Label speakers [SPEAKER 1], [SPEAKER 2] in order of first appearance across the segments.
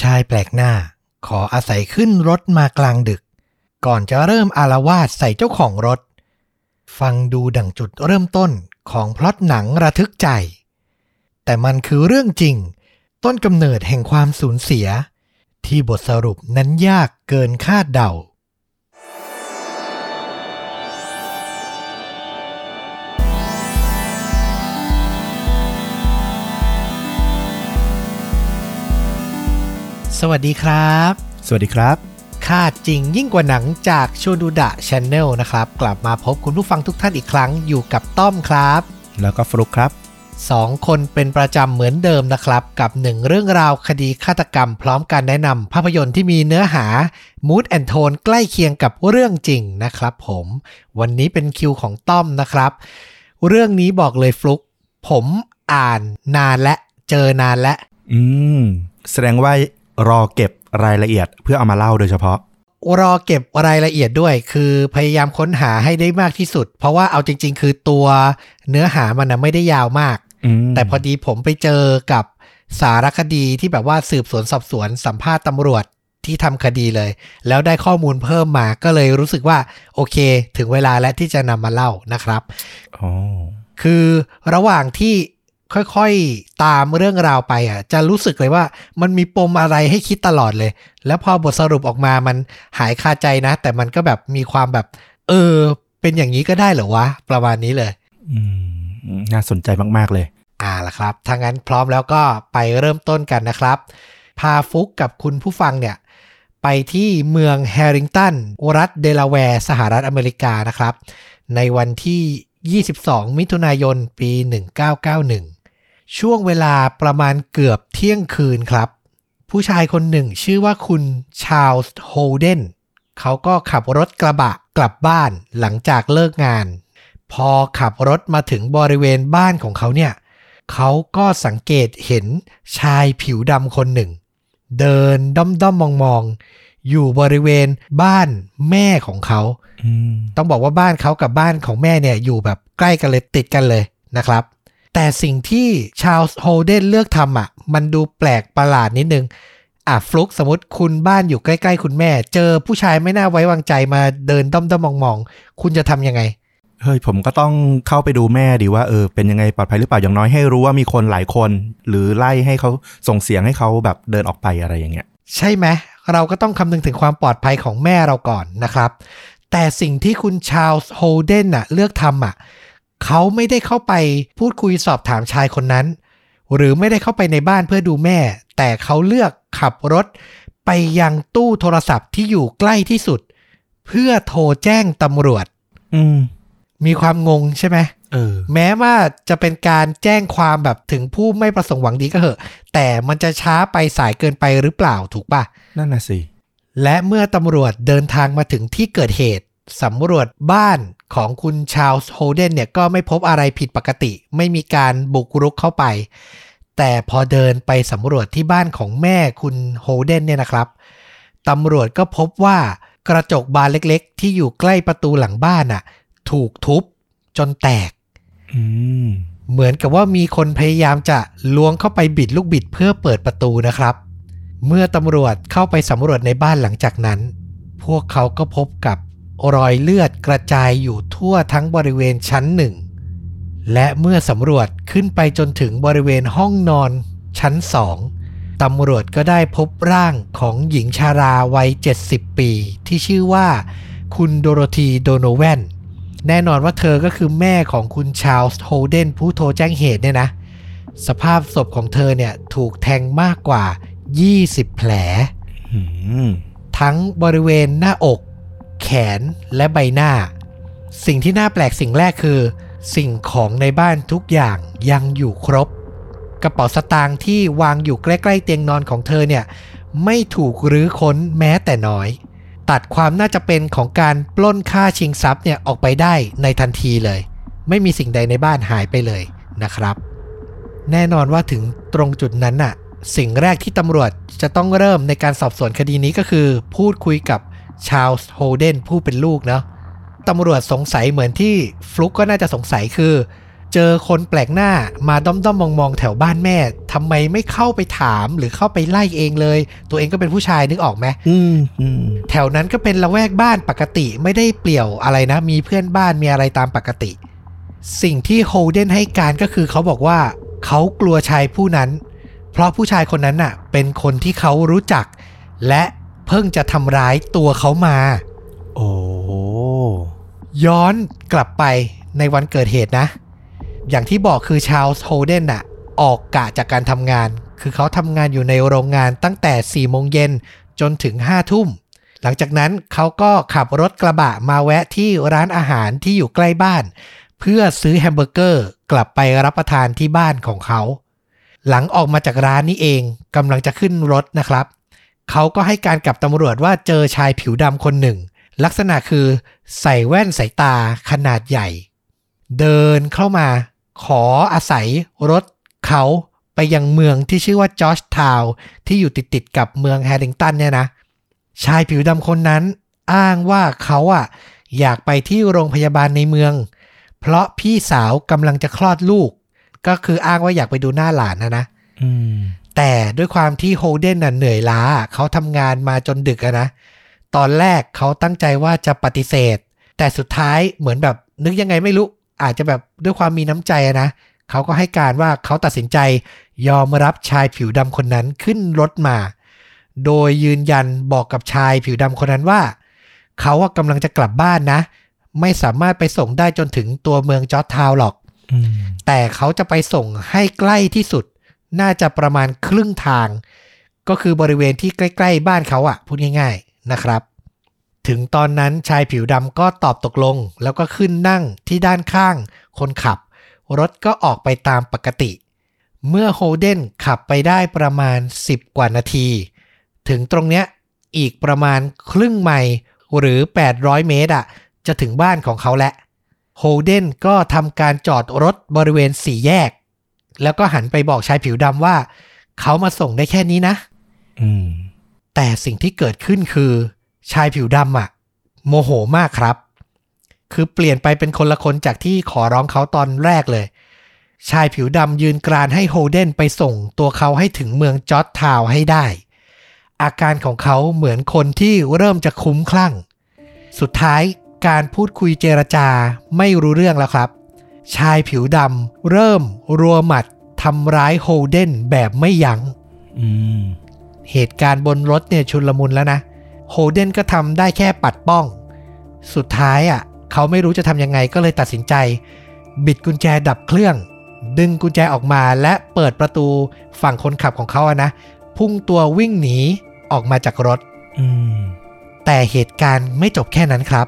[SPEAKER 1] ชายแปลกหน้า ขออาศัยขึ้นรถมากลางดึก ก่อนจะเริ่มอารวาสใส่เจ้าของรถ ฟังดูดังจุดเริ่มต้นของพล็อตหนังระทึกใจ แต่มันคือเรื่องจริง ต้นกำเนิดแห่งความสูญเสีย ที่บทสรุปนั้นยากเกินคาดเดา สวัสดีครับ
[SPEAKER 2] สวัสดีครับ
[SPEAKER 1] ฆาตจริงยิ่งกว่าหนังจากชูดูดะชาแนลนะครับ กลับมาพบคุณผู้ฟังทุกท่านอีกครั้งอยู่กับต้อมครับ
[SPEAKER 2] แล้วก็ฟลุกครับ
[SPEAKER 1] สองคนเป็นประจำเหมือนเดิมนะครับ กับหนึ่งเรื่องราวคดีฆาตกรรม พร้อมการแนะนำภาพยนตร์ที่มีเนื้อหา mood and tone ใกล้เคียงกับเรื่องจริงนะครับผม วันนี้เป็นคิวของต้อมนะครับ เรื่องนี้บอกเลยฟลุก ผมอ่านนานและเจอนานและ
[SPEAKER 2] อืม แสดงว่า รอเก็บรายละเอียดเพื่อเอามาเล่าโดยเฉพาะ
[SPEAKER 1] รอเก็บรายละเอียดด้วย คือพยายามค้นหาให้ได้มากที่สุด เพราะว่าเอาจริง ๆ คือตัวเนื้อหามันนะไม่ได้ยาวมาก
[SPEAKER 2] อืม
[SPEAKER 1] แต่พอดีผมไปเจอกับสารคดีที่แบบว่าสืบสวนสอบสวนสัมภาษณ์ตำรวจที่ทำคดีเลย แล้วได้ข้อมูลเพิ่มมาก็เลยรู้สึกว่า โอเค ถึงเวลาแล้วที่จะนำมาเล่านะครับ
[SPEAKER 2] อ๋อ
[SPEAKER 1] คือระหว่างที่ ค่อยๆตามเรื่องราวไปอะ จะรู้สึกเลยว่ามันมีปมอะไรให้คิดตลอดเลย แล้วพอบทสรุปออกมามันหายคาใจนะ แต่มันก็แบบมีความแบบ เออ เป็นอย่างนี้ก็ได้เหรอวะ ประมาณนี้เลย
[SPEAKER 2] อืม น่าสนใจมากๆเลย
[SPEAKER 1] อ่าละครับถ้างั้นพร้อมแล้วก็ไปเริ่มต้นกันนะครับ พาฟุกกับคุณผู้ฟังเนี่ย ไปที่เมืองแฮริงตันรัฐเดลาแวร์สหรัฐอเมริกานะครับ ในวันที่ 22 มิถุนายน ปี 1991 ช่วงเวลาประมาณเกือบเที่ยงคืนครับ ผู้ชายคนหนึ่งชื่อว่าคุณชาลส์โฮเดนเขาก็ขับรถกระบะกลับบ้านหลังจากเลิกงาน พอขับรถมาถึงบริเวณบ้านของเขาเนี่ยเขาก็สังเกตเห็นชายผิวดำคนหนึ่ง เดินด้อมด้อมมองมองๆอยู่บริเวณบ้านแม่ของเขา
[SPEAKER 2] อืม
[SPEAKER 1] ต้องบอกว่าบ้านเขากับบ้านของแม่เนี่ยอยู่แบบใกล้กันเลยติดกันเลยนะครับ แต่สิ่งที่ชาลส์โฮเดนเลือกทำอะ มันดูแปลกประหลาดนิดนึง อะฟลุกสมมติคุณบ้านอยู่ใกล้ๆ คุณแม่ เจอผู้ชายไม่น่าไว้วางใจมาเดินด้อมด้อมมองมองๆ คุณจะทำยังไง
[SPEAKER 2] เฮ้ยผมก็ต้องเข้าไปดูแม่ดีว่าเออเป็นยังไงปลอดภัยหรือเปล่าอย่างน้อยให้รู้ว่ามีคนหลายคน หรือไล่ให้เขาส่งเสียงให้เขาแบบเดินออกไปอะไรอย่างเงี้ย
[SPEAKER 1] ใช่ไหมเราก็ต้องคำนึงถึงความปลอดภัยของแม่เราก่อนนะครับ แต่สิ่งที่คุณชาลส์โฮเดนน่ะเลือกทำอะ เขาไม่ได้เข้าไปพูดคุยสอบถามชายคนนั้น หรือไม่ได้เข้าไปในบ้านเพื่อดูแม่ แต่เขาเลือกขับรถไปยังตู้โทรศัพท์ที่อยู่ใกล้ที่สุด เพื่อโทรแจ้งตำรวจ
[SPEAKER 2] อืม
[SPEAKER 1] มีความงงใช่ไหม
[SPEAKER 2] เออ
[SPEAKER 1] แม้ว่าจะเป็นการแจ้งความแบบถึงผู้ไม่ประสงค์หวังดีก็เหอะ แต่มันจะช้าไปสายเกินไปหรือเปล่าถูกปะ
[SPEAKER 2] นั่นน่ะสิ
[SPEAKER 1] และเมื่อตำรวจเดินทางมาถึงที่เกิดเหตุสำรวจบ้าน ของคุณชาลส์โฮเดนเนี่ยก็ไม่พบอะไรผิดปกติ ไม่มีการบุกรุกเข้าไป แต่พอเดินไปสำรวจที่บ้านของแม่คุณโฮเดนเนี่ยนะครับตำรวจก็พบว่ากระจกบานเล็กๆ ที่อยู่ใกล้ประตูหลังบ้านน่ะ ถูกทุบจนแตก
[SPEAKER 2] อืม
[SPEAKER 1] เหมือนกับว่ามีคนพยายามจะล้วงเข้าไปบิดลูกบิดเพื่อเปิดประตูนะครับ เมื่อตำรวจเข้าไปสำรวจในบ้านหลังจากนั้น พวกเขาก็พบกับ รอยเลือดกระจายอยู่ทั่วทั้งบริเวณชั้นหนึ่ง และเมื่อสำรวจขึ้นไปจนถึงบริเวณห้องนอนชั้นสองตำรวจก็ได้พบร่างของหญิงชาราวัย 70 ปี ที่ชื่อว่า คุณโดโรธีโดโนแวนแน่นอนว่าเธอก็คือแม่ของคุณชาลส์โฮเดนผู้โทรแจ้งเหตุเนี่ยนะ สภาพศพของเธอเนี่ยถูกแทงมากกว่า 20 แผล
[SPEAKER 2] อืม
[SPEAKER 1] ทั้งบริเวณหน้าอกแข นและใบหน้า สิ่งที่น่าแปลกสิ่งแรกคือ สิ่งของในบ้านทุกอย่างยังอยู่ครบ กระเป๋าสตางค์ที่วางอยู่ใกล้ๆเตียงนอนของเธอเนี่ยไม่ถูกรื้อค้นแม้แต่น้อย ตัดความน่าจะเป็นของการปล้นค่าชิงทรัพย์เนี่ยออกไปได้ในทันทีเลย ไม่มีสิ่งใดในบ้านหายไปเลยนะครับ แน่นอนว่าถึงตรงจุดนั้นน่ะ สิ่งแรกที่ตำรวจจะต้องเริ่มในการสอบสวนคดีนี้ก็คือ พูดคุยกับ ชาลส์โฮเดนผู้เป็นลูกเนาะตำรวจสงสัยเหมือนที่ฟลุกก็น่าจะสงสัยคือ เจอคนแปลกหน้ามาด้อมๆมองๆแถวบ้านแม่ทำไมไม่เข้าไปถามหรือเข้าไปไล่เองเลย ตัวเองก็เป็นผู้ชายนึกออกไหม
[SPEAKER 2] อืมอืม
[SPEAKER 1] แถวนั้นก็เป็นละแวกบ้านปกติไม่ได้เปลี่ยวอะไรนะ มีเพื่อนบ้านมีอะไรตามปกติ สิ่งที่โฮเดนให้การก็คือเขาบอกว่าเขากลัวชายผู้นั้น เพราะผู้ชายคนนั้นน่ะ เป็นคนที่เขารู้จัก และ เพิ่งจะทำร้ายตัวเขามา
[SPEAKER 2] โอ้โห
[SPEAKER 1] ย้อนกลับไปในวันเกิดเหตุนะ อย่างที่บอกคือชาลส์โฮเดนน่ะออกกะจากการทำงาน คือเขาทำงานอยู่ในโรงงานตั้งแต่4โมงเย็นจนถึง5ทุ่ม หลังจากนั้นเขาก็ขับรถกระบะมาแวะที่ร้านอาหารที่อยู่ใกล้บ้าน เพื่อซื้อแฮมเบอร์เกอร์กลับไปรับประทานที่บ้านของเขา หลังออกมาจากร้านนี้เองกำลังจะขึ้นรถนะครับ เขาก็ให้การกับตำรวจว่าเจอชายผิวดำคนหนึ่ง ลักษณะคือใส่แว่นสายตาขนาดใหญ่ เดินเข้ามา ขออาศัยรถเขาไปยังเมืองที่ชื่อว่าจอร์จทาวที่อยู่ติดติดกับเมืองแฮริงตันเนี่ยนะ ชายผิวดำคนนั้น อ้างว่าเขาอะอยากไปที่โรงพยาบาลในเมือง เพราะพี่สาวกำลังจะคลอดลูก ก็คืออ้างว่าอยากไปดูหน้าหลานนะนะ แต่ด้วยความที่โฮเดนน่ะเหนื่อยล้าเขาทำงานมาจนดึกอะนะ ตอนแรกเขาตั้งใจว่าจะปฏิเสธ แต่สุดท้ายเหมือนแบบนึกยังไงไม่รู้ อาจจะแบบด้วยความมีน้ำใจอะนะเขาก็ให้การว่าเขาตัดสินใจยอมรับชายผิวดำคนนั้นขึ้นรถมา โดยยืนยันบอกกับชายผิวดำคนนั้นว่า เขาว่ากำลังจะกลับบ้านนะ ไม่สามารถไปส่งได้จนถึงตัวเมืองจอร์จทาวน์หรอก
[SPEAKER 2] อืม
[SPEAKER 1] แต่เขาจะไปส่งให้ใกล้ที่สุด น่าจะประมาณครึ่งทาง ก็คือบริเวณที่ใกล้ ๆ บ้านเขาอะพูดง่าย ๆนะครับ ถึงตอนนั้นชายผิวดำก็ตอบตกลง แล้วก็ขึ้นนั่งที่ด้านข้างคนขับ รถก็ออกไปตามปกติ เมื่อโฮเดนขับไปได้ประมาณ 10 กว่านาที ถึงตรงเนี้ยอีกประมาณครึ่งไมล์หรือ 800 เมตรอะจะถึงบ้านของเขาแล้วโฮเดนก็ทำการจอดรถบริเวณสี่แยก แล้วก็หันไปบอกชายผิวดำว่า เขามาส่งได้แค่นี้นะ
[SPEAKER 2] อืม
[SPEAKER 1] แต่สิ่งที่เกิดขึ้นคือ ชายผิวดำอะโมโหมากครับ คือเปลี่ยนไปเป็นคนละคนจากที่ขอร้องเขาตอนแรกเลย ชายผิวดำยืนกรานให้โฮเดนไปส่งตัวเขาให้ถึงเมืองจอร์จทาวน์ให้ได้ อาการของเขาเหมือนคนที่เริ่มจะคลุ้มคลั่ง สุดท้ายการพูดคุยเจรจาไม่รู้เรื่องแล้วครับ ชายผิวดำเริ่มรัวหมัดทำร้ายโฮเดนแบบไม่ยัง้ง
[SPEAKER 2] อืม
[SPEAKER 1] เหตุการณ์บนรถเนี่ยชุลมุนแล้วนะ โฮเดนก็ทำได้แค่ปัดป้อง สุดท้ายอะ เขาไม่รู้จะทำยังไงก็เลยตัดสินใจ บิดกุญแจดับเครื่อง ดึงกุญแจออกมาและเปิดประตูฝั่งคนขับของเขาอะนะ พุ่งตัววิ่งหนีออกมาจากรถ
[SPEAKER 2] อืม
[SPEAKER 1] แต่เหตุการณ์ไม่จบแค่นั้นครับ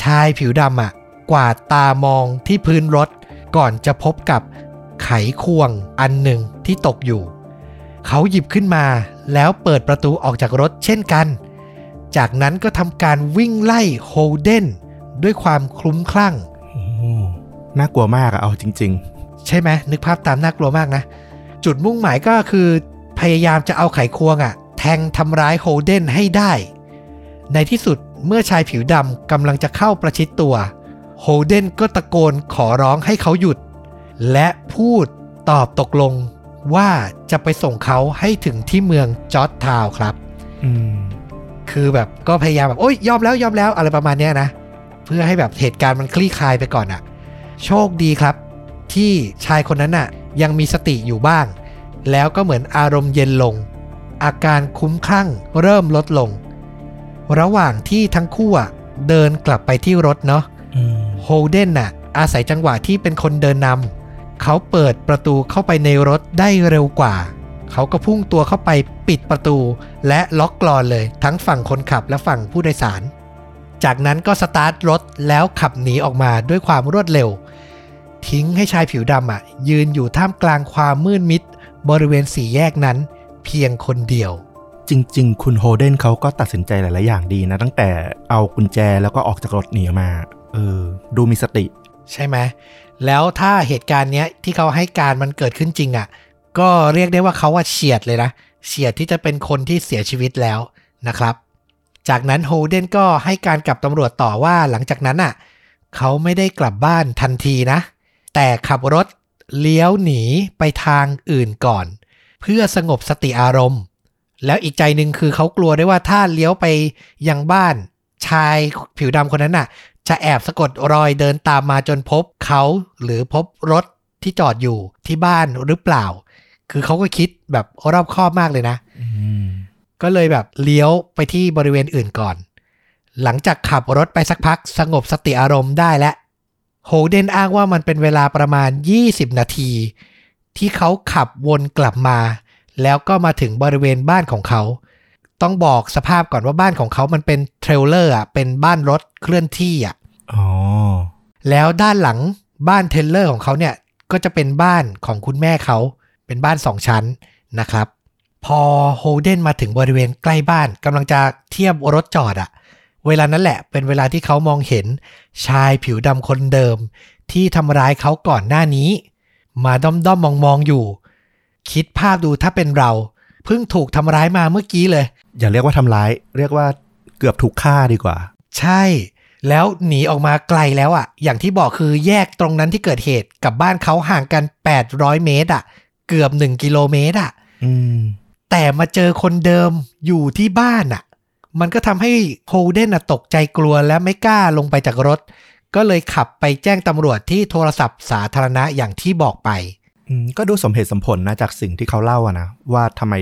[SPEAKER 1] ชายผิวดำอะ กวาดตามองที่พื้นรถ ก่อนจะพบกับไขควงอันหนึ่งที่ตกอยู่ เขาหยิบขึ้นมาแล้วเปิดประตูออกจากรถเช่นกัน จากนั้นก็ทำการวิ่งไล่โฮเดนด้วยความคลุ้มคลั่ง
[SPEAKER 2] โอ้น่ากลัวมากอะเอาจริง
[SPEAKER 1] ใช่ไหมนึกภาพตามน่ากลัวมากนะ จุดมุ่งหมายก็คือ พยายามจะเอาไขควงอะ่ะแทงทำร้ายโฮเดนให้ได้ ในที่สุดเมื่อชายผิวดำกำลังจะเข้าประชิดตัว โฮเดนก็ตะโกนขอร้องให้เขาหยุด และพูดตอบตกลงว่าจะไปส่งเขาให้ถึงที่เมืองจอร์จทาวน์ครับ
[SPEAKER 2] ๆอืม
[SPEAKER 1] คือแบบก็พยายามแบบ โอ้ยยอมแล้วยอมแล้วอะไรประมาณเนี้ยนะ เพื่อให้แบบเหตุการณ์มันคลี่คลายไปก่อนอะโชคดีครับ ที่ชายคนนั้นน่ะ ยังมีสติอยู่บ้าง แล้วก็เหมือนอารมณ์เย็นลง อาการคุ้มคลั่งเริ่มลดลง ระหว่างที่ทั้งคู่อะเดินกลับไปที่รถเนาะ
[SPEAKER 2] อืม
[SPEAKER 1] โฮเดนน่ะอาศัยจังหวะที่เป็นคนเดินนำเขาเปิดประตูเข้าไปในรถได้เร็วกว่า เขาก็พุ่งตัวเข้าไปปิดประตู และล็อกกลอนเลย ทั้งฝั่งคนขับและฝั่งผู้โดยสาร จากนั้นก็สตาร์ทรถแล้วขับหนีออกมาด้วยความรวดเร็ว ทิ้งให้ชายผิวดำอะ ยืนอยู่ท่ามกลางความมืดมิด บริเวณสี่แยกนั้น เพียงคนเดียว
[SPEAKER 2] จริง ๆ คุณโฮเดนเขาก็ตัดสินใจหลาย ๆ อย่างดีนะ ตั้งแต่เอากุญแจแล้วก็ออกจากรถหนีมา เออ ดูมีสติ
[SPEAKER 1] ใช่ไหมแล้วถ้าเหตุการณ์เนี้ยที่เขาให้การมันเกิดขึ้นจริงอะ่ะ ก็เรียกได้ว่าเขาว่าเฉียดเลยนะ เฉียดที่จะเป็นคนที่เสียชีวิตแล้วนะครับ จากนั้นโฮเดนก็ให้การกับตำรวจต่อว่าหลังจากนั้นอะเขาไม่ได้กลับบ้านทันทีนะ แต่ขับรถเลี้ยวหนีไปทางอื่นก่อน เพื่อสงบสติอารมณ์ แล้วอีกใจหนึ่งคือเขากลัวได้ว่าถ้าเลี้ยวไปยังบ้านชายผิวดำคนนั้นน่ะ จะแอบสะกดรอยเดินตามมาจนพบเขาหรือพบรถที่จอดอยู่ที่บ้านหรือเปล่า คือเขาก็คิดแบบรอบคอบมากเลยนะ
[SPEAKER 2] อืม
[SPEAKER 1] ก็เลยแบบเลี้ยวไปที่บริเวณอื่นก่อน หลังจากขับรถไปสักพักสงบสติอารมณ์ได้แล้วโฮเดนอ้างว่ามันเป็นเวลาประมาณ 20 นาที ที่เขาขับวนกลับมา แล้วก็มาถึงบริเวณบ้านของเขา ต้องบอกสภาพก่อนว่าบ้านของเขามันเป็นเทรลเลอร์อะเป็นบ้านรถเคลื่อนที่อะ
[SPEAKER 2] อ๋อ
[SPEAKER 1] แล้วด้านหลังบ้านเทรลเลอร์ของเขาเนี่ยก็จะเป็นบ้านของคุณแม่เขา เป็นบ้านสองชั้นนะครับ พอโฮเดนมาถึงบริเวณใกล้บ้านกำลังจะเทียบรถจอดอะเวลานั้นแหละเป็นเวลาที่เขามองเห็นชายผิวดำคนเดิม ที่ทำร้ายเขาก่อนหน้านี้ มาด้อมด้อมมองมองๆอยู่ คิดภาพดูถ้าเป็นเรา เพิ่งถูกทำร้ายมาเมื่อกี้เลย
[SPEAKER 2] อย่าเรียกว่าทำร้าย เรียกว่าเกือบถูกฆ่าดีกว่า
[SPEAKER 1] ใช่ แล้วหนีออกมาไกลแล้วอะ่ะ อย่างที่บอกคือแยกตรงนั้นที่เกิดเหตุกับบ้านเขาห่างกัน 800 เมตรอะ่ะ เกือบ 1 กิโลเมตรอะ่ะ
[SPEAKER 2] อืม
[SPEAKER 1] แต่มาเจอคนเดิมอยู่ที่บ้านอะ่ะ มันก็ทำให้โฮเดนอะตกใจกลัวและไม่กล้าลงไปจากรถ ก็เลยขับไปแจ้งตำรวจที่โทรศัพท์สาธารณะอย่างที่บอกไป
[SPEAKER 2] อืม ก็ดูสมเหตุสมผลนะจากสิ่งที่เขาเล่าอะนะว่าทำไม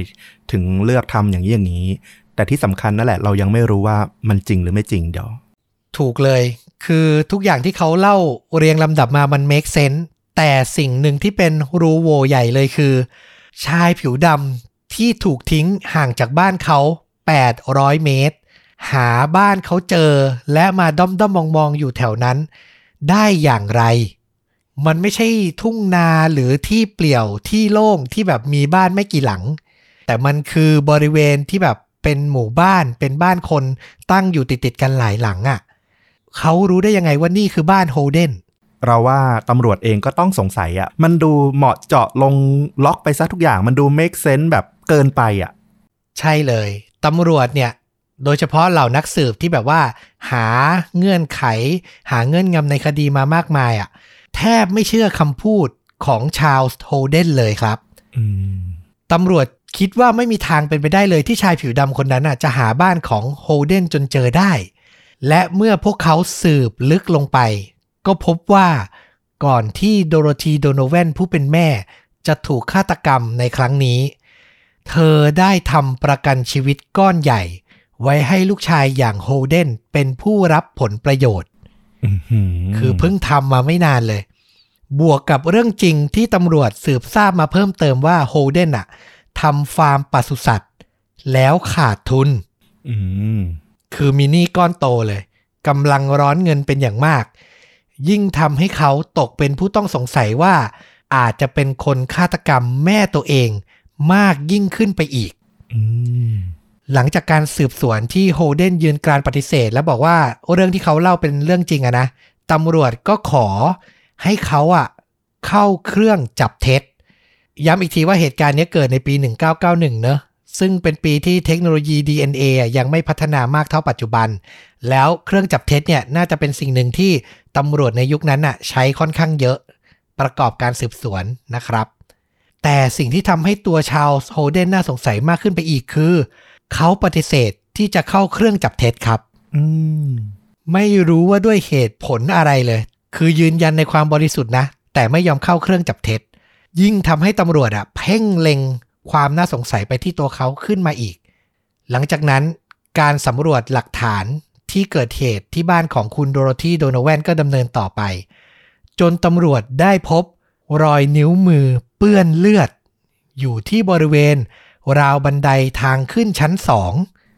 [SPEAKER 2] ถึงเลือกทำอย่างนี้อย่างนี้ แต่ที่สำคัญนั่นแหละเรายังไม่รู้ว่ามันจริงหรือไม่จริงเดี๋ยว
[SPEAKER 1] ถูกเลย คือทุกอย่างที่เขาเล่าเรียงลำดับมามัน make sense แต่สิ่งหนึ่งที่เป็นรูโวใหญ่เลยคือ ชายผิวดำที่ถูกทิ้งห่างจากบ้านเขา 800 เมตร หาบ้านเขาเจอและมาด้อมด้อมมองมองๆอยู่แถวนั้น ได้อย่างไร มันไม่ใช่ทุ่งนาหรือที่เปลี่ยวที่โล่งที่แบบมีบ้านไม่กี่หลัง แต่มันคือบริเวณที่แบบเป็นหมู่บ้านเป็นบ้านคนตั้งอยู่ติดติดๆกันหลายหลังอะ่ะเขารู้ได้ยังไงว่านี่คือบ้านโฮเดน
[SPEAKER 2] เราว่าตำรวจเองก็ต้องสงสัยอะมันดูเหมาะเจาะลงล็อกไปซะทุกอย่าง มันดู make sense แบบเกินไปอะ
[SPEAKER 1] ใช่เลยตำรวจเนี่ยโดยเฉพาะเหล่านักสืบที่แบบว่า หาเงื่อนไข หาเงื่อนงำในคดีมามากมายอะ่ะ แทบไม่เชื่อคำพูดของชาลส์โฮเดนเลยครับ
[SPEAKER 2] อืม
[SPEAKER 1] ตำรวจคิดว่าไม่มีทางเป็นไปได้เลยที่ชายผิวดำคนนั้นน่ะจะหาบ้านของโฮเดนจนเจอได้ และเมื่อพวกเขาสืบลึกลงไป ก็พบว่าก่อนที่โดโรธีโดโนแวนผู้เป็นแม่จะถูกฆาตกรรมในครั้งนี้ เธอได้ทำประกันชีวิตก้อนใหญ่ ไว้ให้ลูกชายอย่างโฮเดนเป็นผู้รับผลประโยชน์
[SPEAKER 2] อื้อหื
[SPEAKER 1] คือเพิ่งทำมาไม่นานเลย บวกกับเรื่องจริงที่ตำรวจสืบทราบมาเพิ่มเติมว่าโฮเดนอะทำฟาร์มปศุสัตว์ แล้วขาดทุน
[SPEAKER 2] อืม
[SPEAKER 1] คือมินี่ก้อนโตเลยกำลังร้อนเงินเป็นอย่างมาก ยิ่งทำให้เขาตกเป็นผู้ต้องสงสัยว่า อาจจะเป็นคนฆาตกรรมแม่ตัวเอง มากยิ่งขึ้นไปอีก
[SPEAKER 2] อืม
[SPEAKER 1] หลังจากการสืบสวนที่โฮเดนยืนกรานปฏิเสธ และบอกว่าเรื่องที่เขาเล่าเป็นเรื่องจริงอะนะตำรวจก็ขอให้เขาอะเข้าเครื่องจับเท็จ ย้ำอีกทีว่าเหตุการณ์นี้เกิดในปี 1991 เนอะซึ่งเป็นปีที่เทคโนโลยี DNA อะยังไม่พัฒนามากเท่าปัจจุบัน แล้วเครื่องจับเท็จเนี่ยน่าจะเป็นสิ่งหนึ่งที่ตำรวจในยุคนั้นอะใช้ค่อนข้างเยอะ ประกอบการสืบสวนนะครับ แต่สิ่งที่ทำให้ตัวชาวโฮเดนน่าสงสัยมากขึ้นไปอีกคือ เขาปฏิเสธที่จะเข้าเครื่องจับเท็จครับ
[SPEAKER 2] อืม
[SPEAKER 1] ไม่รู้ว่าด้วยเหตุผลอะไรเลย คือยืนยันในความบริสุทธิ์นะ แต่ไม่ยอมเข้าเครื่องจับเท็จ ยิ่งทำให้ตำรวจอะเพ่งเล็งความน่าสงสัยไปที่ตัวเขาขึ้นมาอีก หลังจากนั้นการสำรวจหลักฐานที่เกิดเหตุที่บ้านของคุณโดโรธีโดโนแวนก็ดำเนินต่อไป จนตำรวจได้พบรอยนิ้วมือเปื้อนเลือด อยู่ที่บริเวณ ราวบันไดทางขึ้นชั้นสอง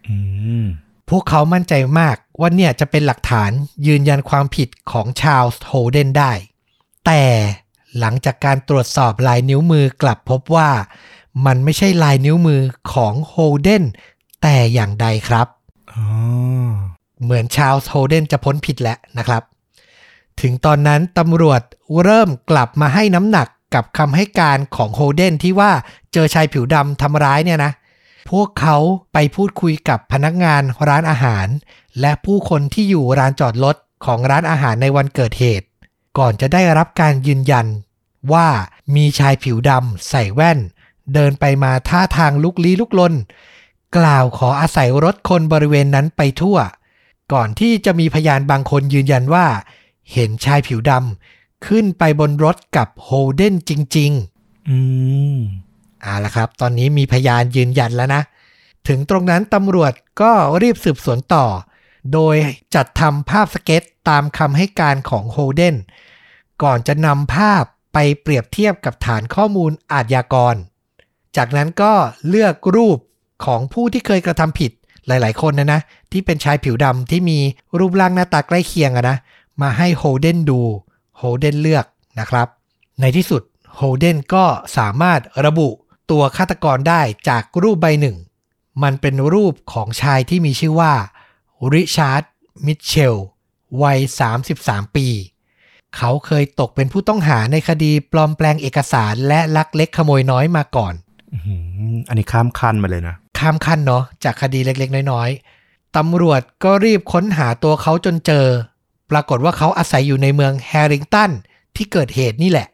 [SPEAKER 2] อืม
[SPEAKER 1] พวกเขามั่นใจมากว่าเนี่ยจะเป็นหลักฐานยืนยันความผิดของชาลส์โฮเดนได้ แต่หลังจากการตรวจสอบลายนิ้วมือกลับพบว่า มันไม่ใช่ลายนิ้วมือของโฮเดนแต่อย่างใดครับ
[SPEAKER 2] อ๋อ
[SPEAKER 1] เหมือนชาลส์โฮเดนจะพ้นผิดแล้วนะครับ ถึงตอนนั้นตำรวจเริ่มกลับมาให้น้ำหนัก กับคำให้การของโฮเดนที่ว่าเจอชายผิวดำทำร้ายเนี่ยนะ พวกเขาไปพูดคุยกับพนักงานร้านอาหาร และผู้คนที่อยู่ร้านจอดรถของร้านอาหารในวันเกิดเหตุ ก่อนจะได้รับการยืนยัน ว่ามีชายผิวดำใส่แว่น เดินไปมาท่าทางลุกลี้ลุกลน กล่าวขออาศัยรถคนบริเวณนั้นไปทั่ว ก่อนที่จะมีพยานบางคนยืนยันว่า เห็นชายผิวดำ ขึ้นไปบนรถกับโฮเดนจริง ๆ
[SPEAKER 2] อืม
[SPEAKER 1] เอาละครับ ตอนนี้มีพยานยืนยันแล้วนะ ถึงตรงนั้นตำรวจก็รีบสืบสวนต่อ โดยจัดทำภาพสเก็ตตามคำให้การของโฮเดน ก่อนจะนำภาพไปเปรียบเทียบกับฐานข้อมูลอาชญากร จากนั้นก็เลือกรูปของผู้ที่เคยกระทำผิดหลาย ๆ คนนะนะ ที่เป็นชายผิวดำที่มีรูปร่างหน้าตาใกล้เคียงอะนะ มาให้โฮเดนดู โฮเดนเลือกนะครับ ในที่สุดโฮเดนก็สามารถระบุตัวฆาตกรได้จากรูปใบหนึ่ง มันเป็นรูปของชายที่มีชื่อว่าริชาร์ดมิทเชลวัย 33 ปี เขาเคยตกเป็นผู้ต้องหาในคดีปลอมแปลงเอกสารและลักเล็กขโมยน้อยมาก่อน
[SPEAKER 2] อื้อหืออันนี้ข้ามขั้นมาเลยนะ
[SPEAKER 1] ข้ามขั้นเนาะจากคดีเล็กๆ น้อยๆตำรวจก็รีบค้นหาตัวเขาจนเจอ ปรากฏว่าเขาอาศัยอยู่ในเมืองแฮริงตันที่เกิดเหตุนี่แหละ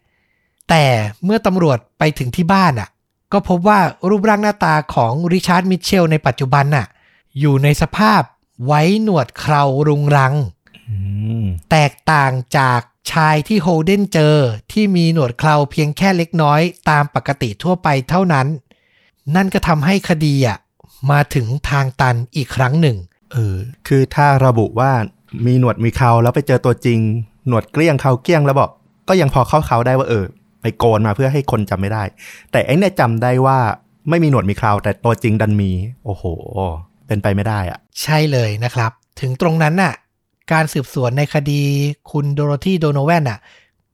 [SPEAKER 1] แต่เมื่อตำรวจไปถึงที่บ้านอะ ก็พบว่ารูปร่างหน้าตาของริชาร์ดมิทเชลในปัจจุบันน่ะ อยู่ในสภาพไว้หนวดเครารุงรัง
[SPEAKER 2] อืม
[SPEAKER 1] แตกต่างจากชายที่โฮเดนเจอที่มีหนวดเคราเพียงแค่เล็กน้อยตามปกติทั่วไปเท่านั้น นั่นก็ทำให้คดีอะมาถึงทางตันอีกครั้งหนึ่ง
[SPEAKER 2] เออ คือถ้าระบุว่า มีหนวดมีเขาแล้วไปเจอตัวจริง หนวดเกลี้ยงเขาเกลี้ยงแล้วบอกก็ยังพอเข้าเขาได้ว่าเออ ไปโกนมาเพื่อให้คนจำไม่ได้ แต่ไอ้เนี่ยจำได้ว่าไม่มีหนวดมีเคราแต่ตัวจริงดันมี โอ้โห เป็นไปไม่ได้อะ
[SPEAKER 1] ใช่เลยนะครับ ถึงตรงนั้นน่ะ การสืบสวนในคดีคุณโดโรธีโดโนแวนน่ะ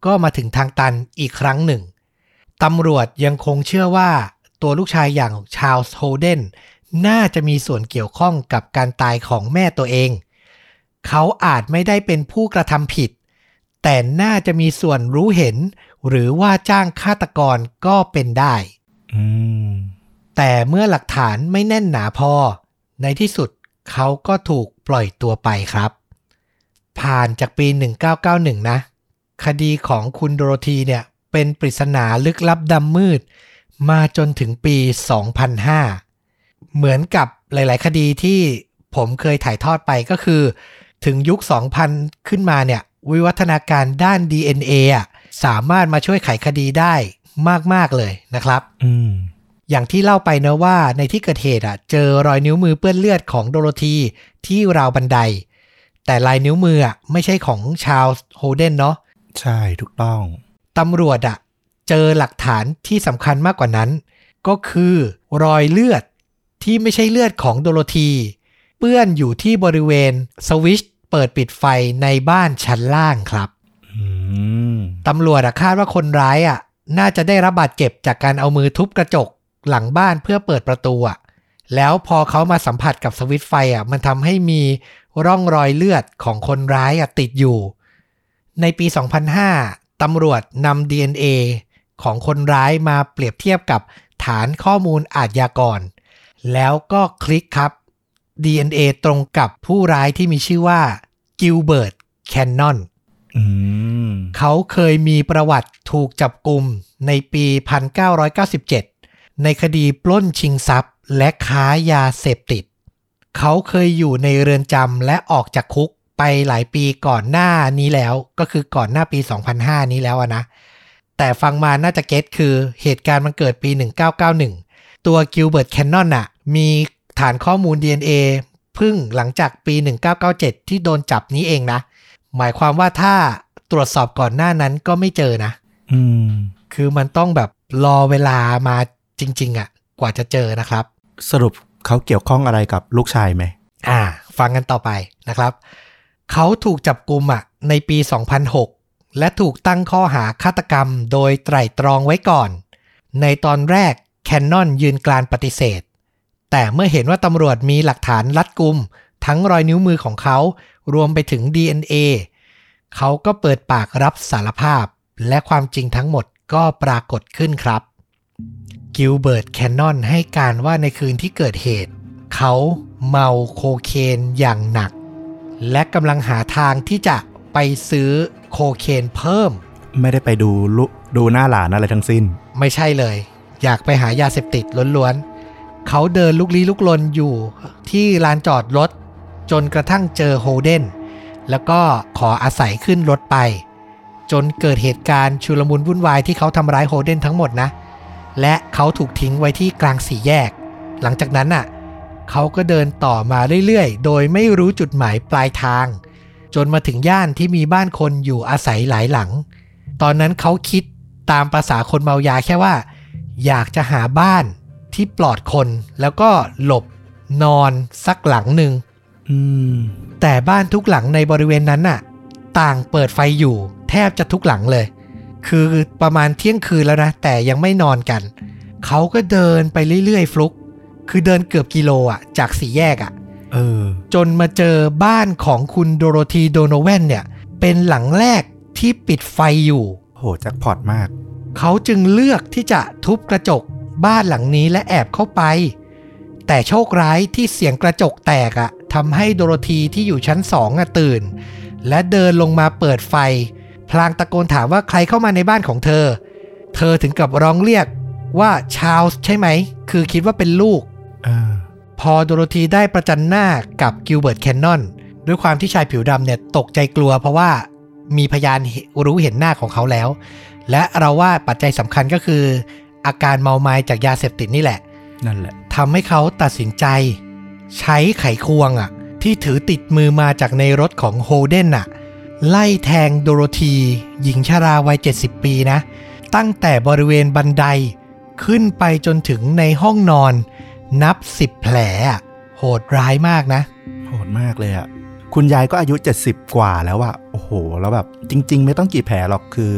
[SPEAKER 1] ก็มาถึงทางตันอีกครั้งหนึ่งตำรวจยังคงเชื่อว่าตัวลูกชายอย่างชาลส์โฮเดนน่าจะมีส่วนเกี่ยวข้องกับการตายของแม่ตัวเอง เขาอาจไม่ได้เป็นผู้กระทำผิด แต่น่าจะมีส่วนรู้เห็น หรือว่าจ้างฆาตกรก็เป็นได้
[SPEAKER 2] อืม
[SPEAKER 1] แต่เมื่อหลักฐานไม่แน่นหนาพอ ในที่สุดเขาก็ถูกปล่อยตัวไปครับ ผ่านจากปี 1991 นะ คดีของคุณโดโรธีเนี่ย เป็นปริศนาลึกลับดำมืด มาจนถึงปี 2005 เหมือนกับหลาย ๆ คดีที่ผมเคยถ่ายทอดไปก็คือ ถึงยุค 2000 ขึ้นมาเนี่ย วิวัฒนาการด้าน DNA อะสามารถมาช่วยไขคดีได้มาก ๆ เลยนะครับ
[SPEAKER 2] อืม
[SPEAKER 1] อย่างที่เล่าไปเนะว่าในที่เกิดเหตุอะ เจอรอยนิ้วมือเปื้อนเลือดของโดโรธีที่ราวบันได แต่ลายนิ้วมืออะไม่ใช่ของชาวโฮเดนเนาะ
[SPEAKER 2] ใช่ถูกต้อง
[SPEAKER 1] ตำรวจอะ เจอหลักฐานที่สำคัญมากกว่านั้น ก็คือรอยเลือดที่ไม่ใช่เลือดของโดโรธี เปื้อนอยู่ที่บริเวณสวิตช์เปิดปิดไฟในบ้านชั้นล่างครับ
[SPEAKER 2] อืม
[SPEAKER 1] ตำรวจอะคาดว่าคนร้ายอะน่าจะได้รับบาดเจ็บจากการเอามือทุบกระจกหลังบ้านเพื่อเปิดประตูอะแล้วพอเขามาสัมผัสกับสวิตช์ไฟอะมันทำให้มีร่องรอยเลือดของคนร้ายอะติดอยู่ ในปี 2005ตำรวจนำ DNA ของคนร้ายมาเปรียบเทียบกับฐานข้อมูลอาชญากร แล้วก็คลิกครับ DNA ตรงกับผู้ร้ายที่มีชื่อว่ากิลเบิร์ตแคนนอน
[SPEAKER 2] อืม
[SPEAKER 1] เขาเคยมีประวัติถูกจับกลุ่มในปี 1997 ในคดีปล้นชิงทรัพย์ และค้ายาเสพติด เขาเคยอยู่ในเรือนจำและออกจากคุกไปหลายปีก่อนหน้านี้แล้ว ก็คือก่อนหน้าปี 2005 นี้แล้วอะนะ แต่ฟังมาน่าจะ get คือเหตุการณ์มันเกิดปี 1991 ตัวกิลเบิร์ตแคนนอนน่ะมี ฐานข้อมูล DNA เพึ่งหลังจากปี 1997 ที่โดนจับนี้เองนะ หมายความว่าถ้าตรวจสอบก่อนหน้านั้นก็ไม่เจอนะ
[SPEAKER 2] อืม
[SPEAKER 1] คือมันต้องแบบรอเวลามาจริง ๆอะ่ะ กว่าจะเจอนะครับ
[SPEAKER 2] สรุปเขาเกี่ยวข้องอะไรกับลูกชายไหม
[SPEAKER 1] อ่า ฟังกันต่อไปนะครับ เขาถูกจับกลุมอะ ในปี 2006 และถูกตั้งข้อหาฆาตกรรม โดยไตร่ตรองไว้ก่อน ในตอนแรกแคนนอนยืนกรานปฏิเสธ แต่เมื่อเห็นว่าตำรวจมีหลักฐานรัดกุม ทั้งรอยนิ้วมือของเขา รวมไปถึง DNA เขาก็เปิดปากรับสารภาพ และความจริงทั้งหมดก็ปรากฏขึ้นครับ กิลเบิร์ตแคนนอนให้การว่าในคืนที่เกิดเหตุ เขาเมาโคเคนอย่างหนัก และกำลังหาทางที่จะไปซื้อโคเคนเพิ่ม
[SPEAKER 2] ไม่ได้ไปดูลุดูหน้าหลานอะไรทั้งสิ้น
[SPEAKER 1] ไม่ใช่เลย อยากไปหายาเสพติดล้วนๆ เขาเดินลุกลี้ลุกลนอยู่ที่ลานจอดรถ จนกระทั่งเจอโฮเดนแล้วก็ขออาศัยขึ้นรถไป จนเกิดเหตุการณ์ชุลมุนวุ่นวายที่เขาทำร้ายโฮเดนทั้งหมดนะ และเขาถูกทิ้งไว้ที่กลางสี่แยก หลังจากนั้นน่ะเขาก็เดินต่อมาเรื่อยๆ โดยไม่รู้จุดหมายปลายทาง จนมาถึงย่านที่มีบ้านคนอยู่อาศัยหลายหลัง ตอนนั้นเขาคิดตามภาษาคนเมายาแค่ว่า อยากจะหาบ้าน ที่ปลอดคนแล้วก็หลบนอนสักหลังหนึ่ง
[SPEAKER 2] อืม
[SPEAKER 1] แต่บ้านทุกหลังในบริเวณนั้นน่ะ ต่างเปิดไฟอยู่ แทบจะทุกหลังเลย คือประมาณเที่ยงคืนแล้วนะ แต่ยังไม่นอนกัน เขาก็เดินไปเรื่อยๆ ฟลุก คือเดินเกือบกิโลอะ จากสี่แยกอะ
[SPEAKER 2] เออ
[SPEAKER 1] จนมาเจอบ้านของคุณโดโรธีโดโนแวนเนี่ย เป็นหลังแรกที่ปิดไฟอยู่
[SPEAKER 2] โหแจ็คพอตมาก
[SPEAKER 1] เขาจึงเลือกที่จะทุบกระจก บ้านหลังนี้และแอบเข้าไป แต่โชคร้ายที่เสียงกระจกแตกอะทำให้โดโรธีที่อยู่ชั้นสองอะตื่น และเดินลงมาเปิดไฟ พลางตะโกนถามว่าใครเข้ามาในบ้านของเธอ เธอถึงกับร้องเรียกว่าชาลส์ใช่ไหม คือคิดว่าเป็นลูก
[SPEAKER 2] เออ
[SPEAKER 1] พอโดโรธีได้ประจันหน้ากับกิลเบิร์ตแคนนอนด้วยความที่ชายผิวดำเนี่ยตกใจกลัว เพราะว่ามีพยานรู้เห็นหน้าของเขาแล้ว และเราว่าปัจจัยสำคัญก็คือ อาการเมาไม้จากยาเสพติดนี่แหละ
[SPEAKER 2] นั่นแหละ
[SPEAKER 1] ทำให้เขาตัดสินใจ ใช้ไขควงอะ ที่ถือติดมือมาจากในรถของโฮเดนอะ ไล่แทงโดโรธี หญิงชราวัย 70 ปีนะ ตั้งแต่บริเวณบันไดขึ้นไปจนถึงในห้องนอน นับ10แผลอะโหดร้ายมากนะ
[SPEAKER 2] โหดมากเลยอะคุณยายก็อายุ 70 กว่าแล้วอะโอ้โห แล้วแบบจริง ๆ ไม่ต้องกี่แผลหรอกคือ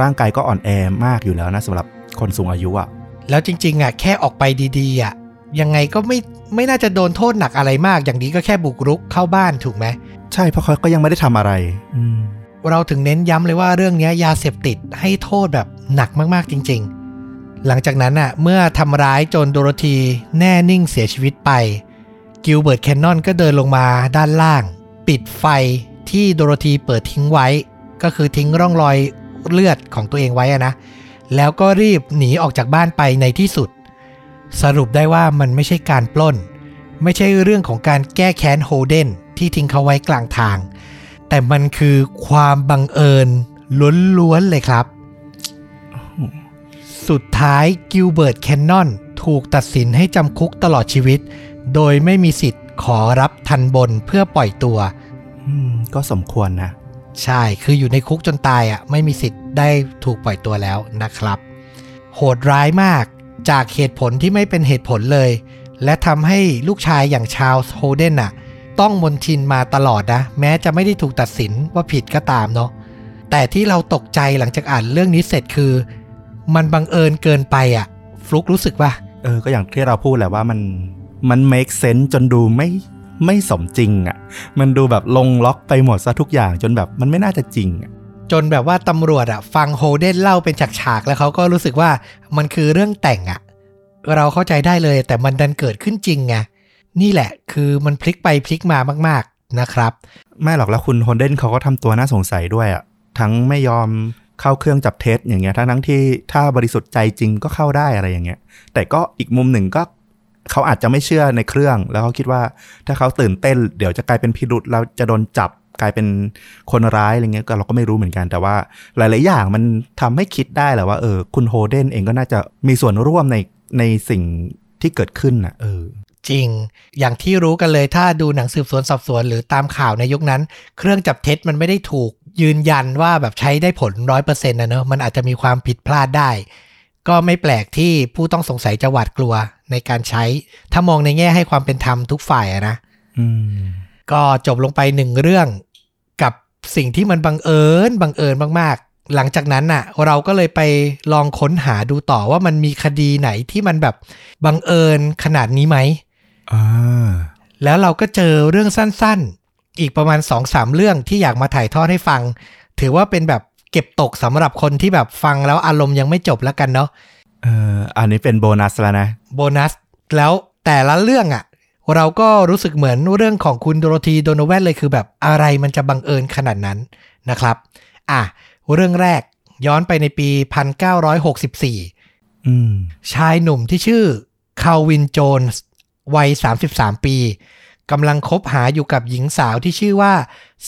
[SPEAKER 2] ร่างกายก็อ่อนแอมากอยู่แล้วนะสำหรับ คนสูงอายุอะ
[SPEAKER 1] แล้วจริง ๆอะแค่ออกไปดีๆอะยังไงก็ไม่ไม่น่าจะโดนโทษหนักอะไรมาก อย่างนี้ก็แค่บุกรุกเข้าบ้านถูกไหม
[SPEAKER 2] ใช่เพราะเขาก็ยังไม่ได้ทำอะไร อืม
[SPEAKER 1] เราถึงเน้นย้ำเลยว่าเรื่องเนี้ยยาเสพติดให้โทษแบบหนักมากๆจริง ๆ หลังจากนั้นอะเมื่อทำร้ายจนโดโรธีแน่นิ่งเสียชีวิตไปกิลเบิร์ตแคนนอนก็เดินลงมาด้านล่าง ปิดไฟที่โดโรธีเปิดทิ้งไว้ ก็คือทิ้งร่องรอยเลือดของตัวเองไว้อะนะ แล้วก็รีบหนีออกจากบ้านไปในที่สุด สรุปได้ว่ามันไม่ใช่การปล้น ไม่ใช่เรื่องของการแก้แค้นโฮเดนที่ทิ้งเขาไว้กลางทาง แต่มันคือความบังเอิญล้วนๆเลยครับ สุดท้ายกิลเบิร์ตแคนนอนถูกตัดสินให้จำคุกตลอดชีวิต โดยไม่มีสิทธิ์ขอรับทันบนเพื่อปล่อยตัว
[SPEAKER 2] ก็สมควรนะ
[SPEAKER 1] ใช่ คืออยู่ในคุกจนตายอะไม่มีสิทธิ์ได้ถูกปล่อยตัวแล้วนะครับ โหดร้ายมากจากเหตุผลที่ไม่เป็นเหตุผลเลย และทำให้ลูกชายอย่างชาลส์โฮเดนอะ ต้องมนทินมาตลอดนะ แม้จะไม่ได้ถูกตัดสินว่าผิดก็ตามเนาะแต่ที่เราตกใจหลังจากอ่านเรื่องนี้เสร็จคือ มันบังเอิญเกินไปอะ ฟลุกรู้สึกว่า
[SPEAKER 2] เออ ก็อย่างที่เราพูดแหละว่ามันมัน make sense จนดูไม่ ไม่สมจริงอะ่ะ มันดูแบบลงล็อกไปหมดซะทุกอย่างจนแบบมันไม่น่าจะจริงอะ
[SPEAKER 1] จนแบบว่าตำรวจอะฟังโฮเดนเล่าเป็นฉากๆแล้วเขาก็รู้สึกว่ามันคือเรื่องแต่งอะเราเข้าใจได้เลยแต่มันดันเกิดขึ้นจริงไงนี่แหละคือมันพลิกไปพลิกมามาก ๆนะครับ
[SPEAKER 2] ไม่หรอกแล้วคุณฮอนเดนเขาก็ทำตัวน่าสงสัยด้วยอะ่ะทั้งไม่ยอมเข้าเครื่องจับเท็จอย่างเงี้ยทั้งทั้งที่ถ้าบริสุทธิ์ใจจริงก็เข้าได้อะไรอย่างเงี้ย แต่ก็อีกมุมหนึ่งก็ เขาอาจจะไม่เชื่อในเครื่อง แล้วเขาคิดว่า ถ้าเขาตื่นเต้น เดี๋ยวจะกลายเป็นพิรุษแล้วจะโดนจับกลายเป็นคนร้ายอะไรเงี้ยก็เราก็ไม่รู้เหมือนกันแต่ว่าหลาย ๆ อย่างมันทำให้คิดได้แหละว่าเออคุณโฮเดนเองก็น่าจะมีส่วนร่วมในในสิ่งที่เกิดขึ้นนะเออ
[SPEAKER 1] จริง อย่างที่รู้กันเลยถ้าดูหนังสืบสวนสอบสวนหรือตามข่าวในยุคนั้น เครื่องจับเท็จมันไม่ได้ถูกยืนยันว่าแบบใช้ได้ผลร้อยเปอร์เซ็นต์นะเนอะมันอาจจะมีความผิดพลาดได้ ก็ไม่แปลกที่ผู้ต้องสงสัยจะหวาดกลัว ในการใช้ ถ้ามองในแง่ให้ความเป็นธรรมทุกฝ่ายอะนะ
[SPEAKER 2] อืม
[SPEAKER 1] ก็จบลงไปหนึ่งเรื่องกับสิ่งที่มันบังเอิญบังเอิญมากๆ หลังจากนั้นน่ะ เราก็เลยไปลองค้นหาดูต่อว่ามันมีคดีไหนที่มันแบบบังเอิญขนาดนี้ไหม
[SPEAKER 2] อ่า
[SPEAKER 1] แล้วเราก็เจอเรื่องสั้นๆ อีกประมาณ2อสามเรื่องที่อยากมาถ่ายทอดให้ฟัง ถือว่าเป็นแบบเก็บตกสำหรับคนที่แบบฟังแล้วอารมณ์ยังไม่จบแล้วกันเนาะ
[SPEAKER 2] เอออันนี้เป็นโบนัสแล้วนะ
[SPEAKER 1] โบนัสแล้วแต่ละเรื่องอะ่ะ เราก็รู้สึกเหมือนเรื่องของคุณโดโรธีโดโนแวนเลยคือแบบอะไรมันจะบังเอิญขนาดนั้นนะครับ อะ เรื่องแรกย้อนไปในปี 1964
[SPEAKER 2] อืม
[SPEAKER 1] ชายหนุ่มที่ชื่อคาวินโจนส์วัย 33 ปีกำลังคบหาอยู่กับหญิงสาวที่ชื่อว่า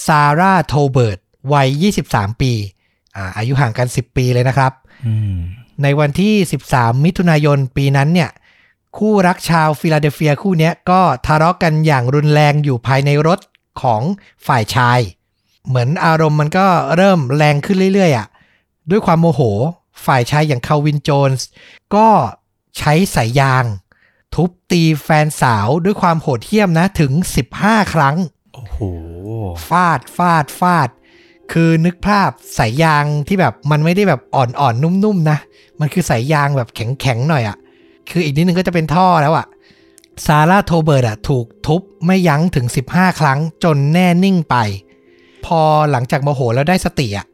[SPEAKER 1] ซาร่าโทเบิร์ตวัย 23 ปีอ่าอายุห่างกัน 10 ปีเลยนะครับ
[SPEAKER 2] อืม
[SPEAKER 1] ในวันที่ 13 มิถุนายนปีนั้นเนี่ยคู่รักชาวฟิลาเดลเฟียคู่เนี้ยก็ทะเลาะกันอย่างรุนแรงอยู่ภายในรถของฝ่ายชาย เหมือนอารมณ์มันก็เริ่มแรงขึ้นเรื่อยๆอะด้วยความโมโหฝ่ายชายอย่างคาวินโจนส์ก็ใช้สายยาง ทุบตีแฟนสาวด้วยความโหดเหี้ยมนะถึง 15 ครั้ง
[SPEAKER 2] โอ้โห
[SPEAKER 1] ฟาดฟาดฟาด คือนึกภาพสายยางที่แบบมันไม่ได้แบบอ่อนๆนุ่มๆนะ มันคือสายยางแบบแข็งๆหน่อยอะ่ะ คืออีกนิดนึงก็จะเป็นท่อแล้วอะ่ะ ซาร่าโทเบิร์ตอะถูกทุบไม่ยั้งถึง 15 ครั้งจนแน่นิ่งไป พอหลังจากโมโหแล้วได้สติอะ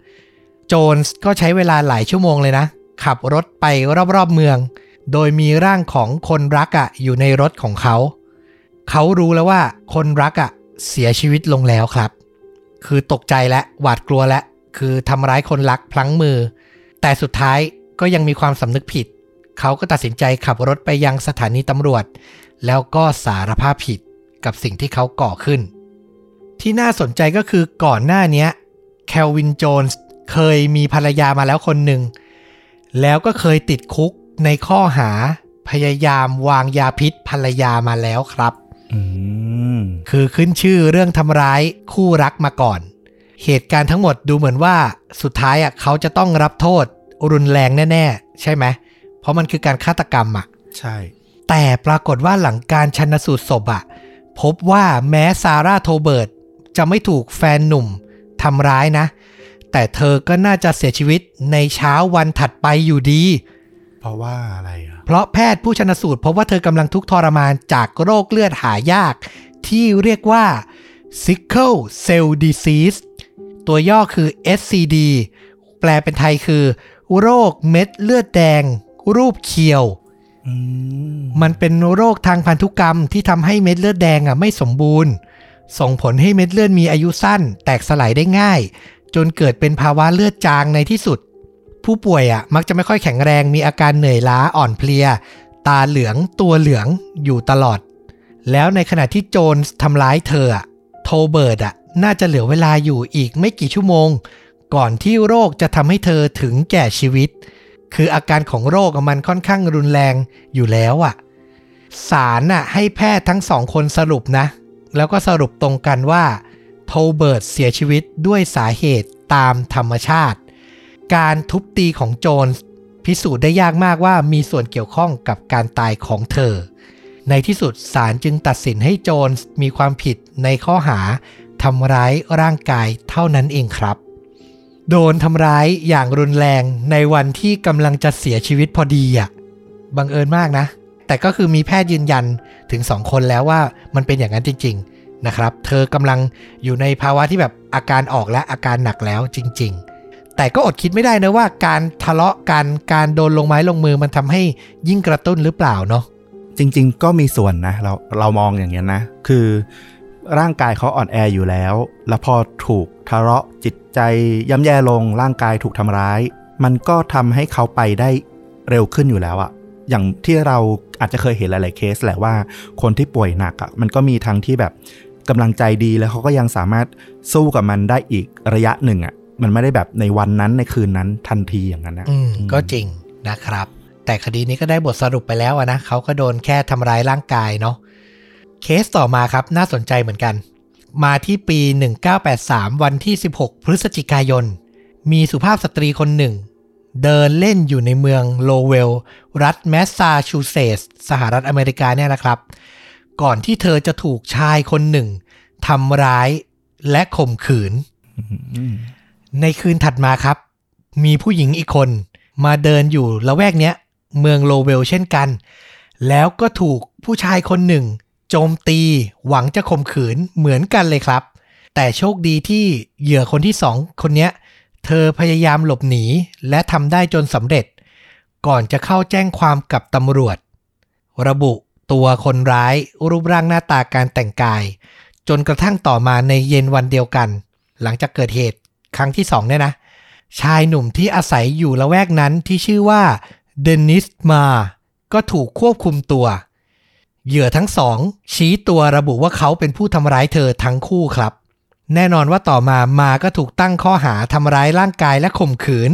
[SPEAKER 1] โจนส์ก็ใช้เวลาหลายชั่วโมงเลยนะ ขับรถไปรอบๆเมือง โดยมีร่างของคนรักอะอยู่ในรถของเขา เขารู้แล้วว่าคนรักอะเสียชีวิตลงแล้วครับ คือตกใจและหวาดกลัวและ คือทำร้ายคนรักพลั้งมือ แต่สุดท้ายก็ยังมีความสำนึกผิด เขาก็ตัดสินใจขับรถไปยังสถานีตำรวจ แล้วก็สารภาพผิดกับสิ่งที่เขาก่อขึ้น ที่น่าสนใจก็คือก่อนหน้านี้แคลวินโจนส์เคยมีภรรยามาแล้วคนหนึ่ง แล้วก็เคยติดคุกในข้อหาพยายามวางยาพิษภรรยามาแล้วครับ คือขึ้นชื่อเรื่องทำร้ายคู่รักมาก่อน เหตุการณ์ทั้งหมดดูเหมือนว่าสุดท้ายอะเขาจะต้องรับโทษรุนแรงแน่ ๆ ใช่ไหม เพราะมันคือการฆาตกรรมอะ
[SPEAKER 2] ใช่
[SPEAKER 1] แต่ปรากฏว่าหลังการชันสูตรศพอะ พบว่าแม้ซาร่าโทเบิร์ตจะไม่ถูกแฟนหนุ่มทำร้ายนะ แต่เธอก็น่าจะเสียชีวิตในเช้าวันถัดไปอยู่ดี
[SPEAKER 2] เพราะว่าอะไรอะ
[SPEAKER 1] เพราะแพทย์ผู้ชนสูตรพบว่าเธอกำลังทุกข์ทรมานจากโรคเลือดหายาก ที่เรียกว่า sickle cell disease ตัวย่อคือ SCD แปลเป็นไทยคือ โรคเม็ดเลือดแดง รูปเขียว
[SPEAKER 2] อืม
[SPEAKER 1] มันเป็นโรคทางพันธุกรรมที่ทำให้เม็ดเลือดแดงอะไม่สมบูรณ์ ส่งผลให้เม็ดเลือดมีอายุสั้น แตกสลายได้ง่าย จนเกิดเป็นภาวะเลือดจางในที่สุด ผู้ป่วยอะมักจะไม่ค่อยแข็งแรงมีอาการเหนื่อยล้าอ่อนเพลีย ตาเหลืองตัวเหลืองอยู่ตลอด แล้วในขณะที่โจนส์ทำร้ายเธออะโทเบิร์ดอะน่าจะเหลือเวลาอยู่อีกไม่กี่ชั่วโมง ก่อนที่โรคจะทำให้เธอถึงแก่ชีวิต คืออาการของโรคมันค่อนข้างรุนแรงอยู่แล้วอะศาลน่ะให้แพทย์ทั้งสองคนสรุปนะ แล้วก็สรุปตรงกันว่าโทเบิร์ตเสียชีวิตด้วยสาเหตุตามธรรมชาติ การทุบตีของโจนส์พิสูจน์ได้ยากมากว่ามีส่วนเกี่ยวข้องกับการตายของเธอ ในที่สุดศาลจึงตัดสินให้โจนส์มีความผิดในข้อหาทำร้ายร่างกายเท่านั้นเองครับ โดนทำร้ายอย่างรุนแรงในวันที่กำลังจะเสียชีวิตพอดีอะบังเอิญมากนะ แต่ก็คือมีแพทย์ยืนยันถึง2คนแล้วว่ามันเป็นอย่างนั้นจริง ๆนะครับ เธอกำลังอยู่ในภาวะที่แบบอาการออกและอาการหนักแล้วจริงๆ แต่ก็อดคิดไม่ได้นะว่าการทะเลาะกันการโดนลงไม้ลงมือมันทำให้ยิ่งกระตุ้นหรือเปล่าเนาะ
[SPEAKER 2] จริง ๆ ก็มีส่วนนะเราเรามองอย่างเงี้ยนะ คือร่างกายเขาอ่อนแออยู่แล้ว แล้วพอถูกทะเลาะจิตใจย่ำแย่ลงร่างกายถูกทำร้าย มันก็ทำให้เขาไปได้เร็วขึ้นอยู่แล้วอะอย่างที่เราอาจจะเคยเห็นหลาย ๆ เคสแหละว่าคนที่ป่วยหนักอะมันก็มีทั้งที่แบบกำลังใจดีแล้วเขาก็ยังสามารถสู้กับมันได้อีกระยะหนึ่งอะ มันไม่ได้แบบในวันนั้นในคืนนั้นทันทีอย่างนั้นนะ
[SPEAKER 1] อืมก็จริงนะครับ แต่คดีนี้ก็ได้บทสรุปไปแล้วอะนะเขาก็โดนแค่ทำร้ายร่างกายเนาะเคสต่อมาครับน่าสนใจเหมือนกัน มาที่ปี 1983 วันที่ 16 พฤศจิกายน มีสุภาพสตรีคนหนึ่ง เดินเล่นอยู่ในเมืองโลเวล รัฐแมสซาชูเซตส์สหรัฐอเมริกาเนี่ยนะครับ ก่อนที่เธอจะถูกชายคนหนึ่งทำร้ายและข่มขืน
[SPEAKER 2] อืม
[SPEAKER 1] ในคืนถัดมาครับ มีผู้หญิงอีกคน มาเดินอยู่ละแวกเนี้ย เมืองโลเวลเช่นกัน แล้วก็ถูกผู้ชายคนหนึ่ง โจมตีหวังจะข่มขืนเหมือนกันเลยครับ แต่โชคดีที่เหยื่อคนที่สองคนเนี้ย เธอพยายามหลบหนีและทำได้จนสำเร็จ ก่อนจะเข้าแจ้งความกับตำรวจ ระบุตัวคนร้ายรูปร่างหน้าตาการแต่งกาย จนกระทั่งต่อมาในเย็นวันเดียวกัน หลังจากเกิดเหตุ ครั้งที่สองเนี่ยนะ ชายหนุ่มที่อาศัยอยู่ละแวกนั้นที่ชื่อว่าเดนิสมา ก็ถูกควบคุมตัว เหยื่อทั้งสอง ชี้ตัวระบุว่าเขาเป็นผู้ทำร้ายเธอทั้งคู่ครับ แน่นอนว่าต่อมามาก็ถูกตั้งข้อหาทำร้ายร่างกายและข่มขืน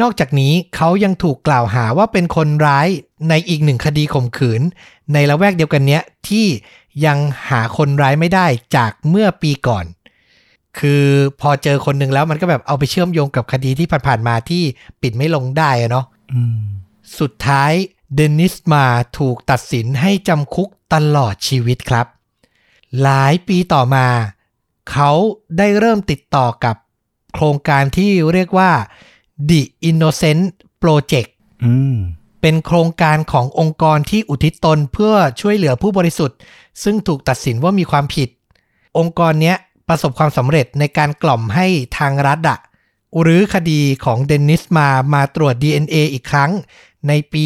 [SPEAKER 1] นอกจากนี้เขายังถูกกล่าวหาว่าเป็นคนร้ายในอีกหนึ่งคดีข่มขืน ในละแวกเดียวกันเนี้ยที่ยังหาคนร้ายไม่ได้จากเมื่อปีก่อน คือพอเจอคนหนึ่งแล้วมันก็แบบเอาไปเชื่อมโยงกับคดีที่ผ่านๆมาที่ปิดไม่ลงได้อะเนาะ
[SPEAKER 2] อืม
[SPEAKER 1] สุดท้ายเดนิสมาถูกตัดสินให้จำคุกตลอดชีวิตครับ หลายปีต่อมา เขาได้เริ่มติดต่อกับโครงการที่เรียกว่า The Innocent Project
[SPEAKER 2] อืม
[SPEAKER 1] เป็นโครงการขององค์กรที่อุทิศตนเพื่อช่วยเหลือผู้บริสุทธิ์ ซึ่งถูกตัดสินว่ามีความผิด องค์กรเนี้ย ประสบความสำเร็จในการกล่อมให้ทางรัฐอะหรือคดีของเดนนิสมามาตรวจ DNA อีกครั้งในปี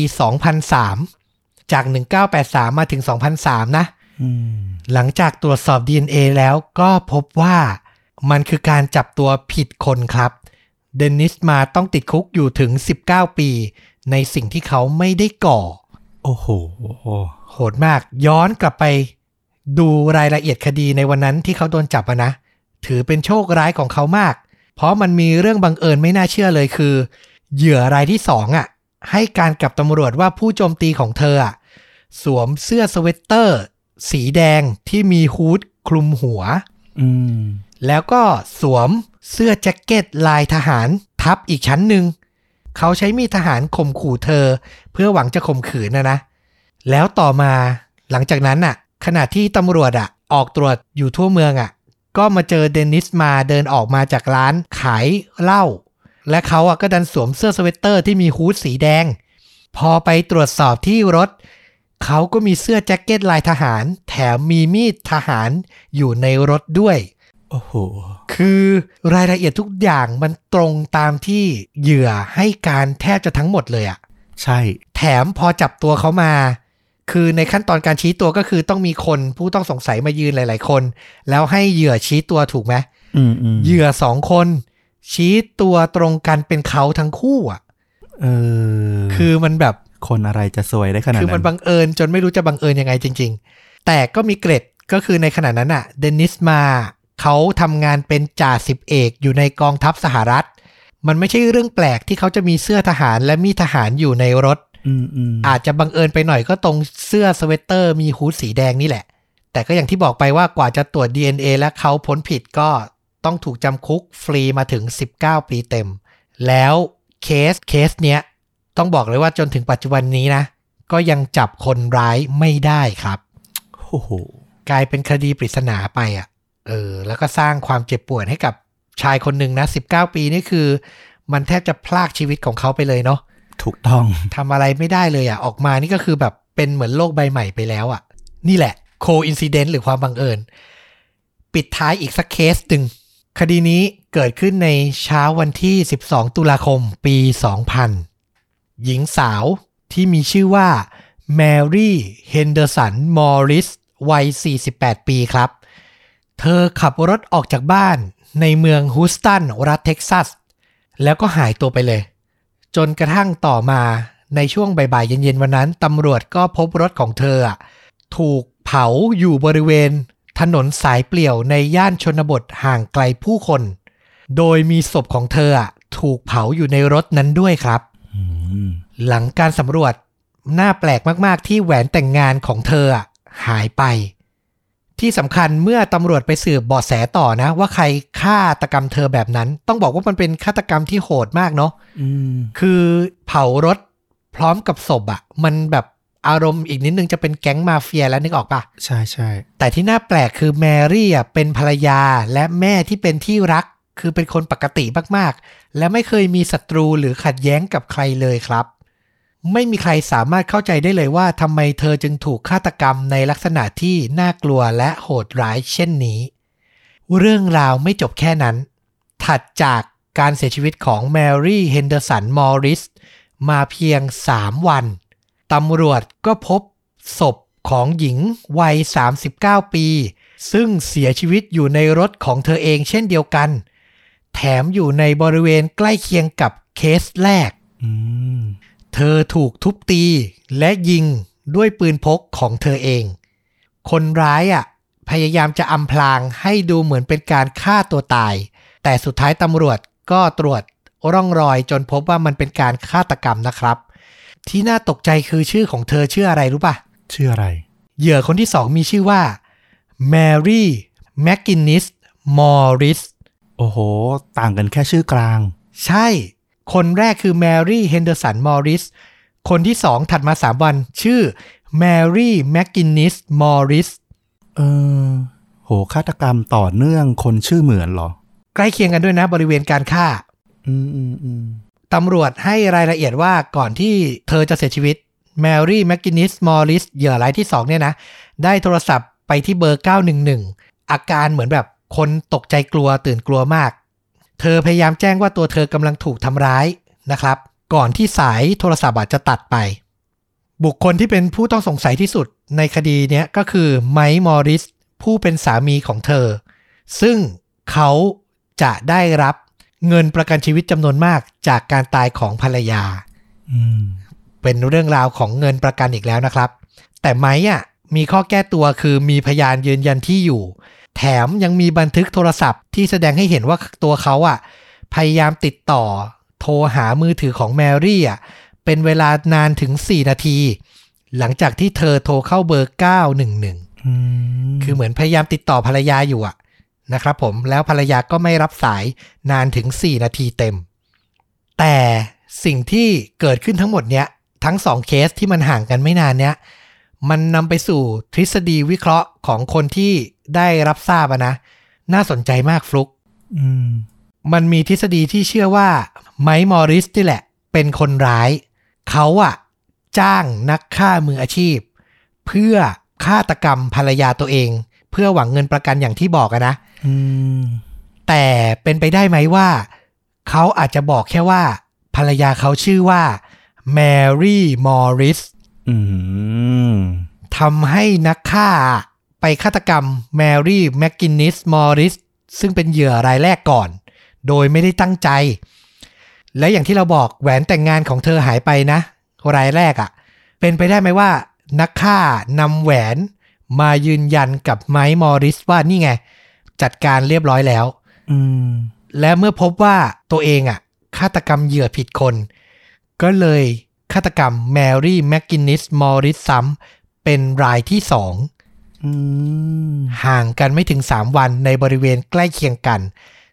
[SPEAKER 1] 2003 จาก 1983 มาถึง 2003 นะ
[SPEAKER 2] อืม
[SPEAKER 1] หลังจากตรวจสอบ DNA แล้วก็พบว่ามันคือการจับตัวผิดคนครับ เดนนิสมาต้องติดคุกอยู่ถึง 19 ปี ในสิ่งที่เขาไม่ได้ก่อ
[SPEAKER 2] โอ้โห
[SPEAKER 1] โหดมาก ย้อนกลับไป ดูรายละเอียดคดีในวันนั้นที่เขาโดนจับอะนะ ถือเป็นโชคร้ายของเขามาก เพราะมันมีเรื่องบังเอิญไม่น่าเชื่อเลยคือ เหยื่อรายที่สองอะ ให้การกับตำรวจว่าผู้โจมตีของเธออะสวมเสื้อสเวตเตอร์ สีแดงที่มีฮูดคลุมหัว
[SPEAKER 2] อืม
[SPEAKER 1] แล้วก็สวมเสื้อแจ็คเก็ตลายทหารทับอีกชั้นหนึ่ง เขาใช้มีดทหารข่มขู่เธอ เพื่อหวังจะข่มขืนนะนะ แล้วต่อมาหลังจากนั้นน่ะ ขณะที่ตำรวจอะออกตรวจอยู่ทั่วเมืองอะก็มาเจอเดนิสมาเดินออกมาจากร้านขายเหล้าและเขาอะก็ดันสวมเสื้อสเวตเตอร์ที่มีฮูดสีแดง พอไปตรวจสอบที่รถ เขาก็มีเสื้อแจ็คเก็ตลายทหาร แถมมีมีดทหารอยู่ในรถด้วย
[SPEAKER 2] โอ้โห
[SPEAKER 1] คือรายละเอียดทุกอย่างมันตรงตามที่เหยื่อให้การแทบจะทั้งหมดเลยอะ
[SPEAKER 2] ใช่
[SPEAKER 1] แถมพอจับตัวเขามา คือในขั้นตอนการชี้ตัวก็คือต้องมีคนผู้ต้องสงสัยมายืนหลาย ๆ คน แล้วให้เหยื่อชี้ตัวถูกไหม
[SPEAKER 2] อืมอืม
[SPEAKER 1] เหยื่อสองคน ชี้ตัวตรงกันเป็นเขาทั้งคู่อะ
[SPEAKER 2] เออ
[SPEAKER 1] คือมันแบบ
[SPEAKER 2] คนอะไรจะสวยได้ขนาด
[SPEAKER 1] คือมั
[SPEAKER 2] นั้นน
[SPEAKER 1] บังเอิญจนไม่รู้จะบังเอิญยังไงจริง ๆ แต่ก็มีเกร็ดก็คือในขณะนั้นอะเดนิสมาเขาทำงานเป็นจ่าสิบเอกอยู่ในกองทัพสหรัฐ มันไม่ใช่เรื่องแปลกที่เขาจะมีเสื้อทหารและมีทหารอยู่ในรถ
[SPEAKER 2] อืมอืม
[SPEAKER 1] อาจจะบังเอิญไปหน่อยก็ตรงเสื้อสเวตเตอร์มีฮูดสีแดงนี่แหละ แต่ก็อย่างที่บอกไปว่ากว่าจะตรวจ DNA และเขาพ้นผิดก็ต้องถูกจำคุกฟรีมาถึง 19 ปีเต็ม แล้วเคสเคสเนี้ย ต้องบอกเลยว่าจนถึงปัจจุบันนี้นะ ก็ยังจับคนร้ายไม่ได้ครับ
[SPEAKER 2] โอ้โห
[SPEAKER 1] กลายเป็นคดีปริศนาไปอะ เออ แล้วก็สร้างความเจ็บปวดให้กับชายคนหนึ่งนะ 19 ปีนี่คือ มันแทบจะพรากชีวิตของเขาไปเลยเนาะ
[SPEAKER 2] ถูกต้อง
[SPEAKER 1] ทำอะไรไม่ได้เลยอะ ออกมานี่ก็คือแบบเป็นเหมือนโลกใบใหม่ไปแล้วอะ นี่แหละ coincidence หรือความบังเอิญ ปิดท้ายอีกสักเคสหนึ่งคดีนี้เกิดขึ้นในเช้าวันที่ 12 ตุลาคมปี 2000 หญิงสาวที่มีชื่อว่าแมรี่เฮนเดอร์สันมอริสวัย 48 ปีครับ เธอขับรถออกจากบ้านในเมืองฮูสตัน รัฐเท็กซัส แล้วก็หายตัวไปเลย จนกระทั่งต่อมาในช่วงบ่ายๆเย็นๆวันนั้นตำรวจก็พบรถของเธอ ถูกเผาอยู่บริเวณ ถนนสายเปลี่ยวในย่านชนบทห่างไกลผู้คน โดยมีศพของเธอถูกเผาอยู่ในรถนั้นด้วยครับ หลังการสำรวจน่าแปลกมากๆที่แหวนแต่งงานของเธอหายไป ที่สำคัญเมื่อตำรวจไปสืบเบาะแสต่อนะ ว่าใครฆ่าตกรรมเธอแบบนั้น ต้องบอกว่ามันเป็นฆาตกรรมที่โหดมากเนาะ
[SPEAKER 2] อืม
[SPEAKER 1] คือเผารถพร้อมกับศพอะมันแบบอารมณ์อีกนิดนึงจะเป็นแก๊งมาเฟียแล้วนึกออกปะ
[SPEAKER 2] ใช่ใช่
[SPEAKER 1] แต่ที่น่าแปลกคือแมรี่อะเป็นภรรยาและแม่ที่เป็นที่รัก คือเป็นคนปกติมากๆ และไม่เคยมีศัตรูหรือขัดแย้งกับใครเลยครับ ไม่มีใครสามารถเข้าใจได้เลยว่าทำไมเธอจึงถูกฆาตกรรมในลักษณะที่น่ากลัวและโหดร้ายเช่นนี้ เรื่องราวไม่จบแค่นั้น ถัดจากการเสียชีวิตของแมรี่เฮนเดอร์สันมอริสมาเพียง 3 วัน ตำรวจก็พบศพของหญิงวัย 39 ปี ซึ่งเสียชีวิตอยู่ในรถของเธอเองเช่นเดียวกัน แถมอยู่ในบริเวณใกล้เคียงกับเคสแรก เธอถูกทุบตีและยิงด้วยปืนพกของเธอเอง คนร้ายอะพยายามจะอำพรางให้ดูเหมือนเป็นการฆ่าตัวตาย แต่สุดท้ายตำรวจก็ตรวจร่องรอยจนพบว่ามันเป็นการฆาตกรรมนะครับ ที่น่าตกใจคือชื่อของเธอชื่ออะไรรู้ปะ
[SPEAKER 2] ชื่ออะไร
[SPEAKER 1] เหยื่อคนที่สองมีชื่อว่าแมรี่แมกกินนิสมอริส
[SPEAKER 2] โอ้โห ต่างกันแค่ชื่อกลาง
[SPEAKER 1] ใช่ คนแรกคือแมรี่เฮนเดอร์สันมอริส คนที่สองถัดมา3วัน ชื่อแมรี่แมกกินนิสมอริส
[SPEAKER 2] เออ โหฆาตกรรมต่อเนื่องคนชื่อเหมือนเหรอ
[SPEAKER 1] ใกล้เคียงกันด้วยนะบริเวณการฆ่า
[SPEAKER 2] อืมอืมอืม
[SPEAKER 1] ตำรวจให้รายละเอียดว่าก่อนที่เธอจะเสียชีวิตแมรี่แมกกินนิสมอริสเหยื่อรายที่2เนี่ยนะ ได้โทรศัพท์ไปที่เบอร์ 911 อาการเหมือนแบบคนตกใจกลัวตื่นกลัวมาก เธอพยายามแจ้งว่าตัวเธอกำลังถูกทำร้ายนะครับ ก่อนที่สายโทรศัพท์อาจจะตัดไป บุคคลที่เป็นผู้ต้องสงสัยที่สุดในคดีเนี้ยก็คือไมค์มอริสผู้เป็นสามีของเธอ ซึ่งเขาจะได้รับเงินประกันชีวิตจำนวนมากจากการตายของภรรยา
[SPEAKER 2] อืม
[SPEAKER 1] เป็นเรื่องราวของเงินประกันอีกแล้วนะครับ แต่ไม้อะมีข้อแก้ตัวคือมีพยานยืนยันที่อยู่ แถมยังมีบันทึกโทรศัพท์ที่แสดงให้เห็นว่าตัวเขาอะพยายามติดต่อ โทรหามือถือของแมรี่อะเป็นเวลานานถึง 4 นาที หลังจากที่เธอโทรเข้าเบอร์ 911
[SPEAKER 2] อืม
[SPEAKER 1] คือเหมือนพยายามติดต่อภรรยาอยู่อะนะครับผมแล้วภรรยาก็ไม่รับสายนานถึง 4 นาทีเต็ม แต่สิ่งที่เกิดขึ้นทั้งหมดเนี้ย ทั้งสองเคสที่มันห่างกันไม่นานเนี้ยมันนำไปสู่ทฤษฎีวิเคราะห์ของคนที่ ได้รับทราบอะนะ น่าสนใจมากฟลุก
[SPEAKER 2] อืม
[SPEAKER 1] มันมีทฤษฎีที่เชื่อว่าไมค์มอริสนี่แหละ เป็นคนร้าย เขาอะจ้างนักฆ่ามืออาชีพ เพื่อฆาตกรรมภรรยาตัวเอง เพื่อหวังเงินประกันอย่างที่บอกอะนะ
[SPEAKER 2] อืม
[SPEAKER 1] แต่เป็นไปได้ไหมว่า เขาอาจจะบอกแค่ว่า ภรรยาเขาชื่อว่าแมรี่มอริส
[SPEAKER 2] อืม
[SPEAKER 1] ทำให้นักฆ่า ไปฆาตกรรมแมรี่แมกกินนิสมอริสซึ่งเป็นเหยื่อรายแรกก่อน โดยไม่ได้ตั้งใจ และอย่างที่เราบอกแหวนแต่งงานของเธอหายไปนะ รายแรกอะ่ะ เป็นไปได้ไหมว่า นักฆ่านำแหวนมายืนยันกับไมค์มอริสว่านี่ไง จัดการเรียบร้อยแล้ว
[SPEAKER 2] อืม
[SPEAKER 1] และเมื่อพบว่าตัวเองอะฆาตกรรมเหยื่อผิดคน ก็เลยฆาตกรรมแมรี่แมกกินนิสมอริสซ้ำเป็นรายที่สอง
[SPEAKER 2] อืม
[SPEAKER 1] ห่างกันไม่ถึง3วันในบริเวณใกล้เคียงกัน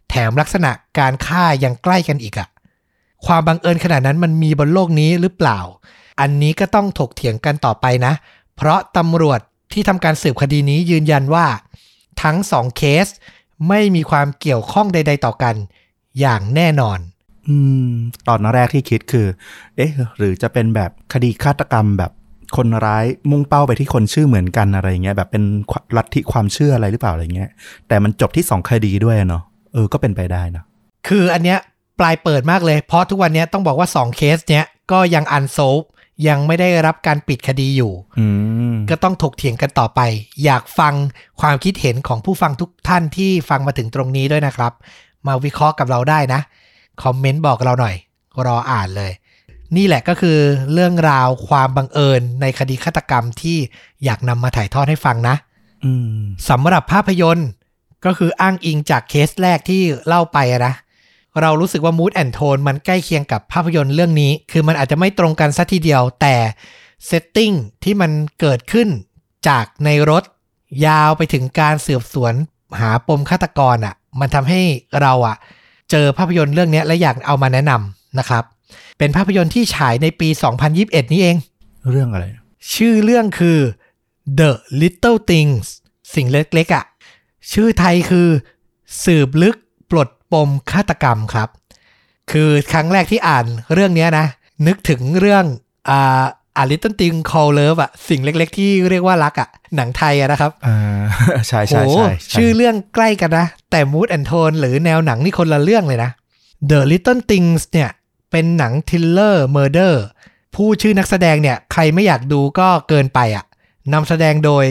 [SPEAKER 1] แถมลักษณะการฆ่ายังใกล้กันอีกอะความบังเอิญขนาดนั้นมันมีบนโลกนี้หรือเปล่า อันนี้ก็ต้องถกเถียงกันต่อไปนะ เพราะตำรวจที่ทำการสืบคดีนี้ยืนยันว่า ทั้งสองเคสไม่มีความเกี่ยวข้องใด ๆ ต่อกัน อย่างแน่นอน
[SPEAKER 2] อืม ตอนแรกที่คิดคือ เอ๊ะ หรือจะเป็นแบบคดีฆาตกรรมแบบ คนร้ายมุ่งเป้าไปที่คนชื่อเหมือนกันอะไรเงี้ยแบบเป็นลัทธิความเชื่ออะไรหรือเปล่าอะไรเงี้ย แต่มันจบที่สองคดีด้วยอะเนาะเออก็เป็นไปได้นะ
[SPEAKER 1] คืออันเนี้ยปลายเปิดมากเลย เพราะทุกวันเนี้ยต้องบอกว่า 2 เคสเนี้ยก็ยังอันโซฟยังไม่ได้รับการปิดคดีอยู่
[SPEAKER 2] อืม
[SPEAKER 1] ก็ต้องถกเถียงกันต่อไป อยากฟังความคิดเห็นของผู้ฟังทุกท่านที่ฟังมาถึงตรงนี้ด้วยนะครับ มาวิเคราะห์กับเราได้นะ คอมเมนต์บอกเราหน่อย รออ่านเลย นี่แหละก็คือเรื่องราวความบังเอิญในคดีฆาตกรรมที่อยากนำมาถ่ายทอดให้ฟังนะ
[SPEAKER 2] อืม
[SPEAKER 1] สำหรับภาพยนตร์ก็คืออ้างอิงจากเคสแรกที่เล่าไปอะนะ เรารู้สึกว่า mood and tone มันใกล้เคียงกับภาพยนตร์เรื่องนี้ คือมันอาจจะไม่ตรงกันสัทีเดียว แต่เซตติ้งที่มันเกิดขึ้นจากในรถยาวไปถึงการสืบสวนหาปมฆาตกรอะ่ะ มันทำให้เราอะ่ะ เจอภาพยนตร์เรื่องนี้และอยากเอามาแนะนำนะครับ เป็นภาพยนตร์ที่ฉายในปี 2021 นี้เอง
[SPEAKER 2] เรื่องอะไร
[SPEAKER 1] ชื่อเรื่องคือ The Little Things สิ่งเล็กๆอะ่ะ ชื่อไทยคือ สืบลึกปลดปมฆาตกรรมครับ คือครั้งแรกที่อ่านเรื่องเนี้ยนะ นึกถึงเรื่องอ่า A Little Thing Called Love อะสิ่งเล็กๆ ที่เรียกว่ารักอะหนังไทยอะนะครับ
[SPEAKER 2] อ่าใช่ใช่
[SPEAKER 1] โห
[SPEAKER 2] ใช่ใชื่
[SPEAKER 1] อเรื่องใกล้กันนะ แต่ mood and tone หรือแนวหนังนี่คนละเรื่องเลยนะ The Little Things เนี่ย เป็นหนัง thriller murder พูดชื่อนักแสดงเนี่ย ใครไม่อยากดูก็เกินไปอะ่ะนำแสดงโดย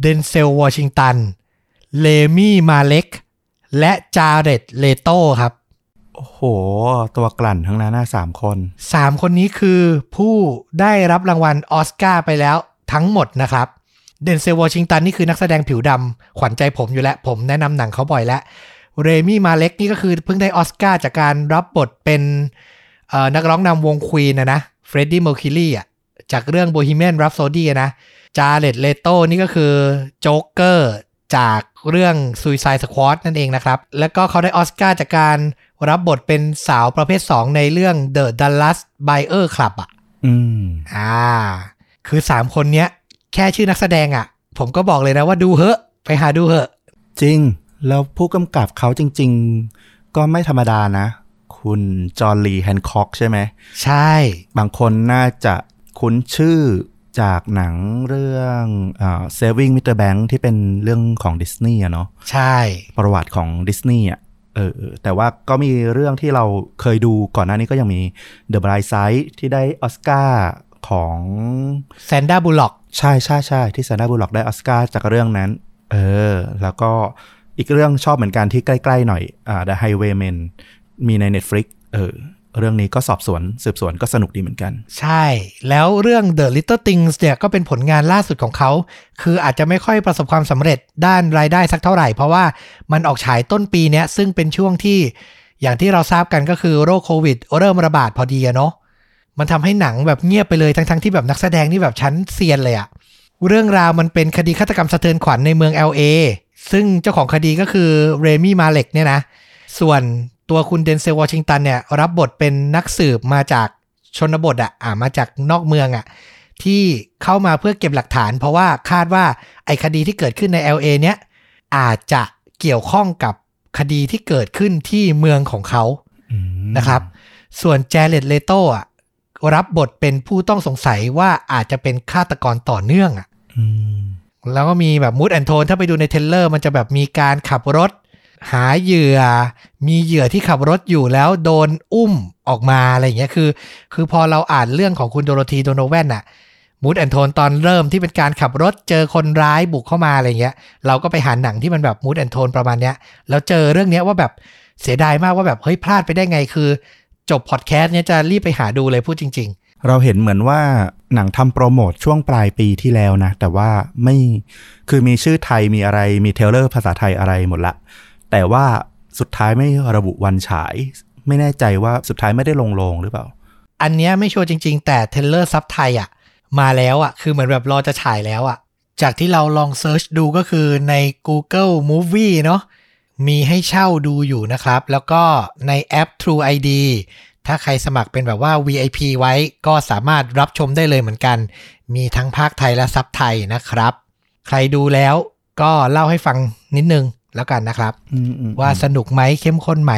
[SPEAKER 1] เดนเซลวอชิงตันเรมี่มาเล็ก และจาเรดเลโตครับ
[SPEAKER 2] โอ้โห ตัวกลั่นทั้งนั้นนะสามคน
[SPEAKER 1] สามคนนี้คือผู้ได้รับรางวัลออสการ์ไปแล้วทั้งหมดนะครับเดนเซลวอชิงตันนี่คือนักแสดงผิวดำขวัญใจผมอยู่แล้ว ผมแนะนำหนังเขาบ่อยแล้วเรมี่มาเล็กนี่ก็คือเพิ่งได้ออสการ์จากการรับบทเป็นเอ่อ นักร้องนำวงควีนนะนะเฟรดดี้เมอร์คิวรีอะจากเรื่อง Bohemian Rhapsody อะนะจาเ e ตเลโตนี่ก็คือโจ๊กเกอร์จากเรื่อง Suicide Squad นั่นเองนะครับ แล้วก็เขาได้ออสการ์จากการรับบทเป็นสาวประเภท 2 ในเรื่อง The Dallas Buyer Club อะ
[SPEAKER 2] อืม
[SPEAKER 1] อ่า คือ 3 คนเนี้ย แค่ชื่อนักแสดงอะ ผมก็บอกเลยนะว่าดูเหอะ ไปหาดูเหอะ
[SPEAKER 2] จริง แล้วผู้กำกับเขาจริง ๆ ก็ไม่ธรรมดานะ คุณจอห์นลีแฮนค็อกใช่ไหม
[SPEAKER 1] ใช่
[SPEAKER 2] บางคนน่าจะคุ้นชื่อจากหนังเรื่องอ่า Saving Mr. Bank ที่เป็นเรื่องของดิสนีย์อะเนาะ
[SPEAKER 1] ใช่
[SPEAKER 2] ประวัติของดิสนีย์อะเออเออแต่ว่าก็มีเรื่องที่เราเคยดูก่อนหน้านี้ก็ยังมี The Bright Side ที่ได้ออสการ์ของ
[SPEAKER 1] แซนด้าบูล็อก
[SPEAKER 2] ใช่ใช่ใช่ที่ซานาบูล็อกได้ออสการ์จากเรื่องนั้น เออ แล้วก็อีกเรื่องชอบเหมือนกันที่ใกล้ ๆ หน่อยอ่า The Highwaymen มีใน Netflix เออเรื่องนี้ก็สอบสวนสืบสวนก็สนุกดีเหมือนกัน
[SPEAKER 1] ใช่ แล้วเรื่อง The Little Things เนี่ยก็เป็นผลงานล่าสุดของเขา คืออาจจะไม่ค่อยประสบความสำเร็จด้านรายได้สักเท่าไหร่ เพราะว่ามันออกฉายต้นปีเนี้ยซึ่งเป็นช่วงที่อย่างที่เราทราบกันก็คือโรคโควิด เริ่มระบาดพอดีอะเนาะมันทำให้หนังแบบเงียบไปเลยทั้งๆที่แบบนักแสดงนี่แบบชั้นเซียนเลยอะเรื่องราวมันเป็นคดีฆาตกรรมสะเทือนขวัญในเมือง LA ซึ่งเจ้าของคดีก็คือเรมี่มาเล็กเนี่ยนะส่วน ตัวคุณเดนเซลวอชิงตันเนี่ยรับบทเป็นนักสืบมาจากชนบทอะอ่ามาจากนอกเมืองอะที่เข้ามาเพื่อเก็บหลักฐาน เพราะว่าคาดว่าไอ้คดีที่เกิดขึ้นใน LA เนี้ยอาจจะเกี่ยวข้องกับคดีที่เกิดขึ้นที่เมืองของเขา
[SPEAKER 2] อืม
[SPEAKER 1] นะครับ ส่วนแจเลตเลโตอะรับบทเป็นผู้ต้องสงสัยว่าอาจจะเป็นฆาตกรต่อเนื่องอะ
[SPEAKER 2] อืม
[SPEAKER 1] แล้วก็มีแบบ mood and tone ถ้าไปดูใน trailer มันจะแบบมีการขับรถ หาเหยื่อ มีเหยื่อที่ขับรถอยู่แล้วโดนอุ้มออกมาอะไรอย่างเงี้ยคือ คือพอเราอ่านเรื่องของคุณโดโรธีโดโนแวนอะ mood and tone ตอนเริ่มที่เป็นการขับรถเจอคนร้ายบุกเข้ามาอะไรเงี้ย เราก็ไปหาหนังที่มันแบบ mood and tone ประมาณเนี้ยแล้วเจอเรื่องเนี้ยว่าแบบเสียดายมากว่าแบบเฮ้ยพลาดไปได้ไงคือ จบพอดแคสต์เนี้ยจะรีบไปหาดูเลยพูดจริง
[SPEAKER 2] เราเห็นเหมือนว่าหนังทำโปรโมทช่วงปลายปีที่แล้วนะ แต่ว่าไม่คือมีชื่อไทยมีอะไรมี trailer ภาษาไทยอะไรหมดละ แต่ว่าสุดท้ายไม่ระบุวันฉาย ไม่แน่ใจว่าสุดท้ายไม่ได้ลงโรงหรือเปล่า
[SPEAKER 1] อันเนี้ยไม่ชัวร์จริง ๆ แต่ trailer ซับไทยอะ มาแล้วอะ คือเหมือนแบบรอจะฉายแล้วอะ จากที่เราลอง search ดูก็คือใน Google Movie เนาะมีให้เช่าดูอยู่นะครับ แล้วก็ในแอป True ID ถ้าใครสมัครเป็นแบบว่า VIP ไว้ก็สามารถรับชมได้เลยเหมือนกัน มีทั้งพากย์ไทยและซับไทยนะครับ ใครดูแล้วก็เล่าให้ฟังนิดนึง แล้วกันนะครับ
[SPEAKER 2] อืมอืม
[SPEAKER 1] ว่าสนุกไหมเข้มข้นไหม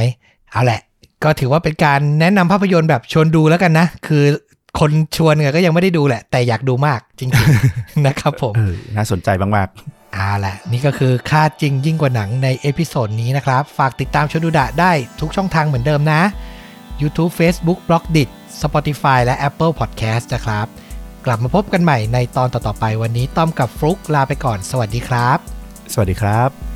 [SPEAKER 1] เอาแหละ ก็ถือว่าเป็นการแนะนำภาพยนตร์แบบชวนดูแล้วกันนะ คือคนชวนก็ยังไม่ได้ดูแหละ แต่อยากดูมากจริงๆนะครับผม
[SPEAKER 2] เออน่าสนใจมาก
[SPEAKER 1] เอาล่ะนี่ก็คือฆาตจริงยิ่งกว่าหนังใน episode นี้นะครับ ฝากติดตามชวนดูดะได้ทุกช่องทางเหมือนเดิมนะ YouTube Facebook b l o g d i t Spotify และ Apple Podcast นะครับ กลับมาพบกันใหม่ในตอนต่อๆไปวันนี้ต้อมกับฟลุกลาไปก่อน สวัสดีครับ
[SPEAKER 2] ๆสวัสดีครับ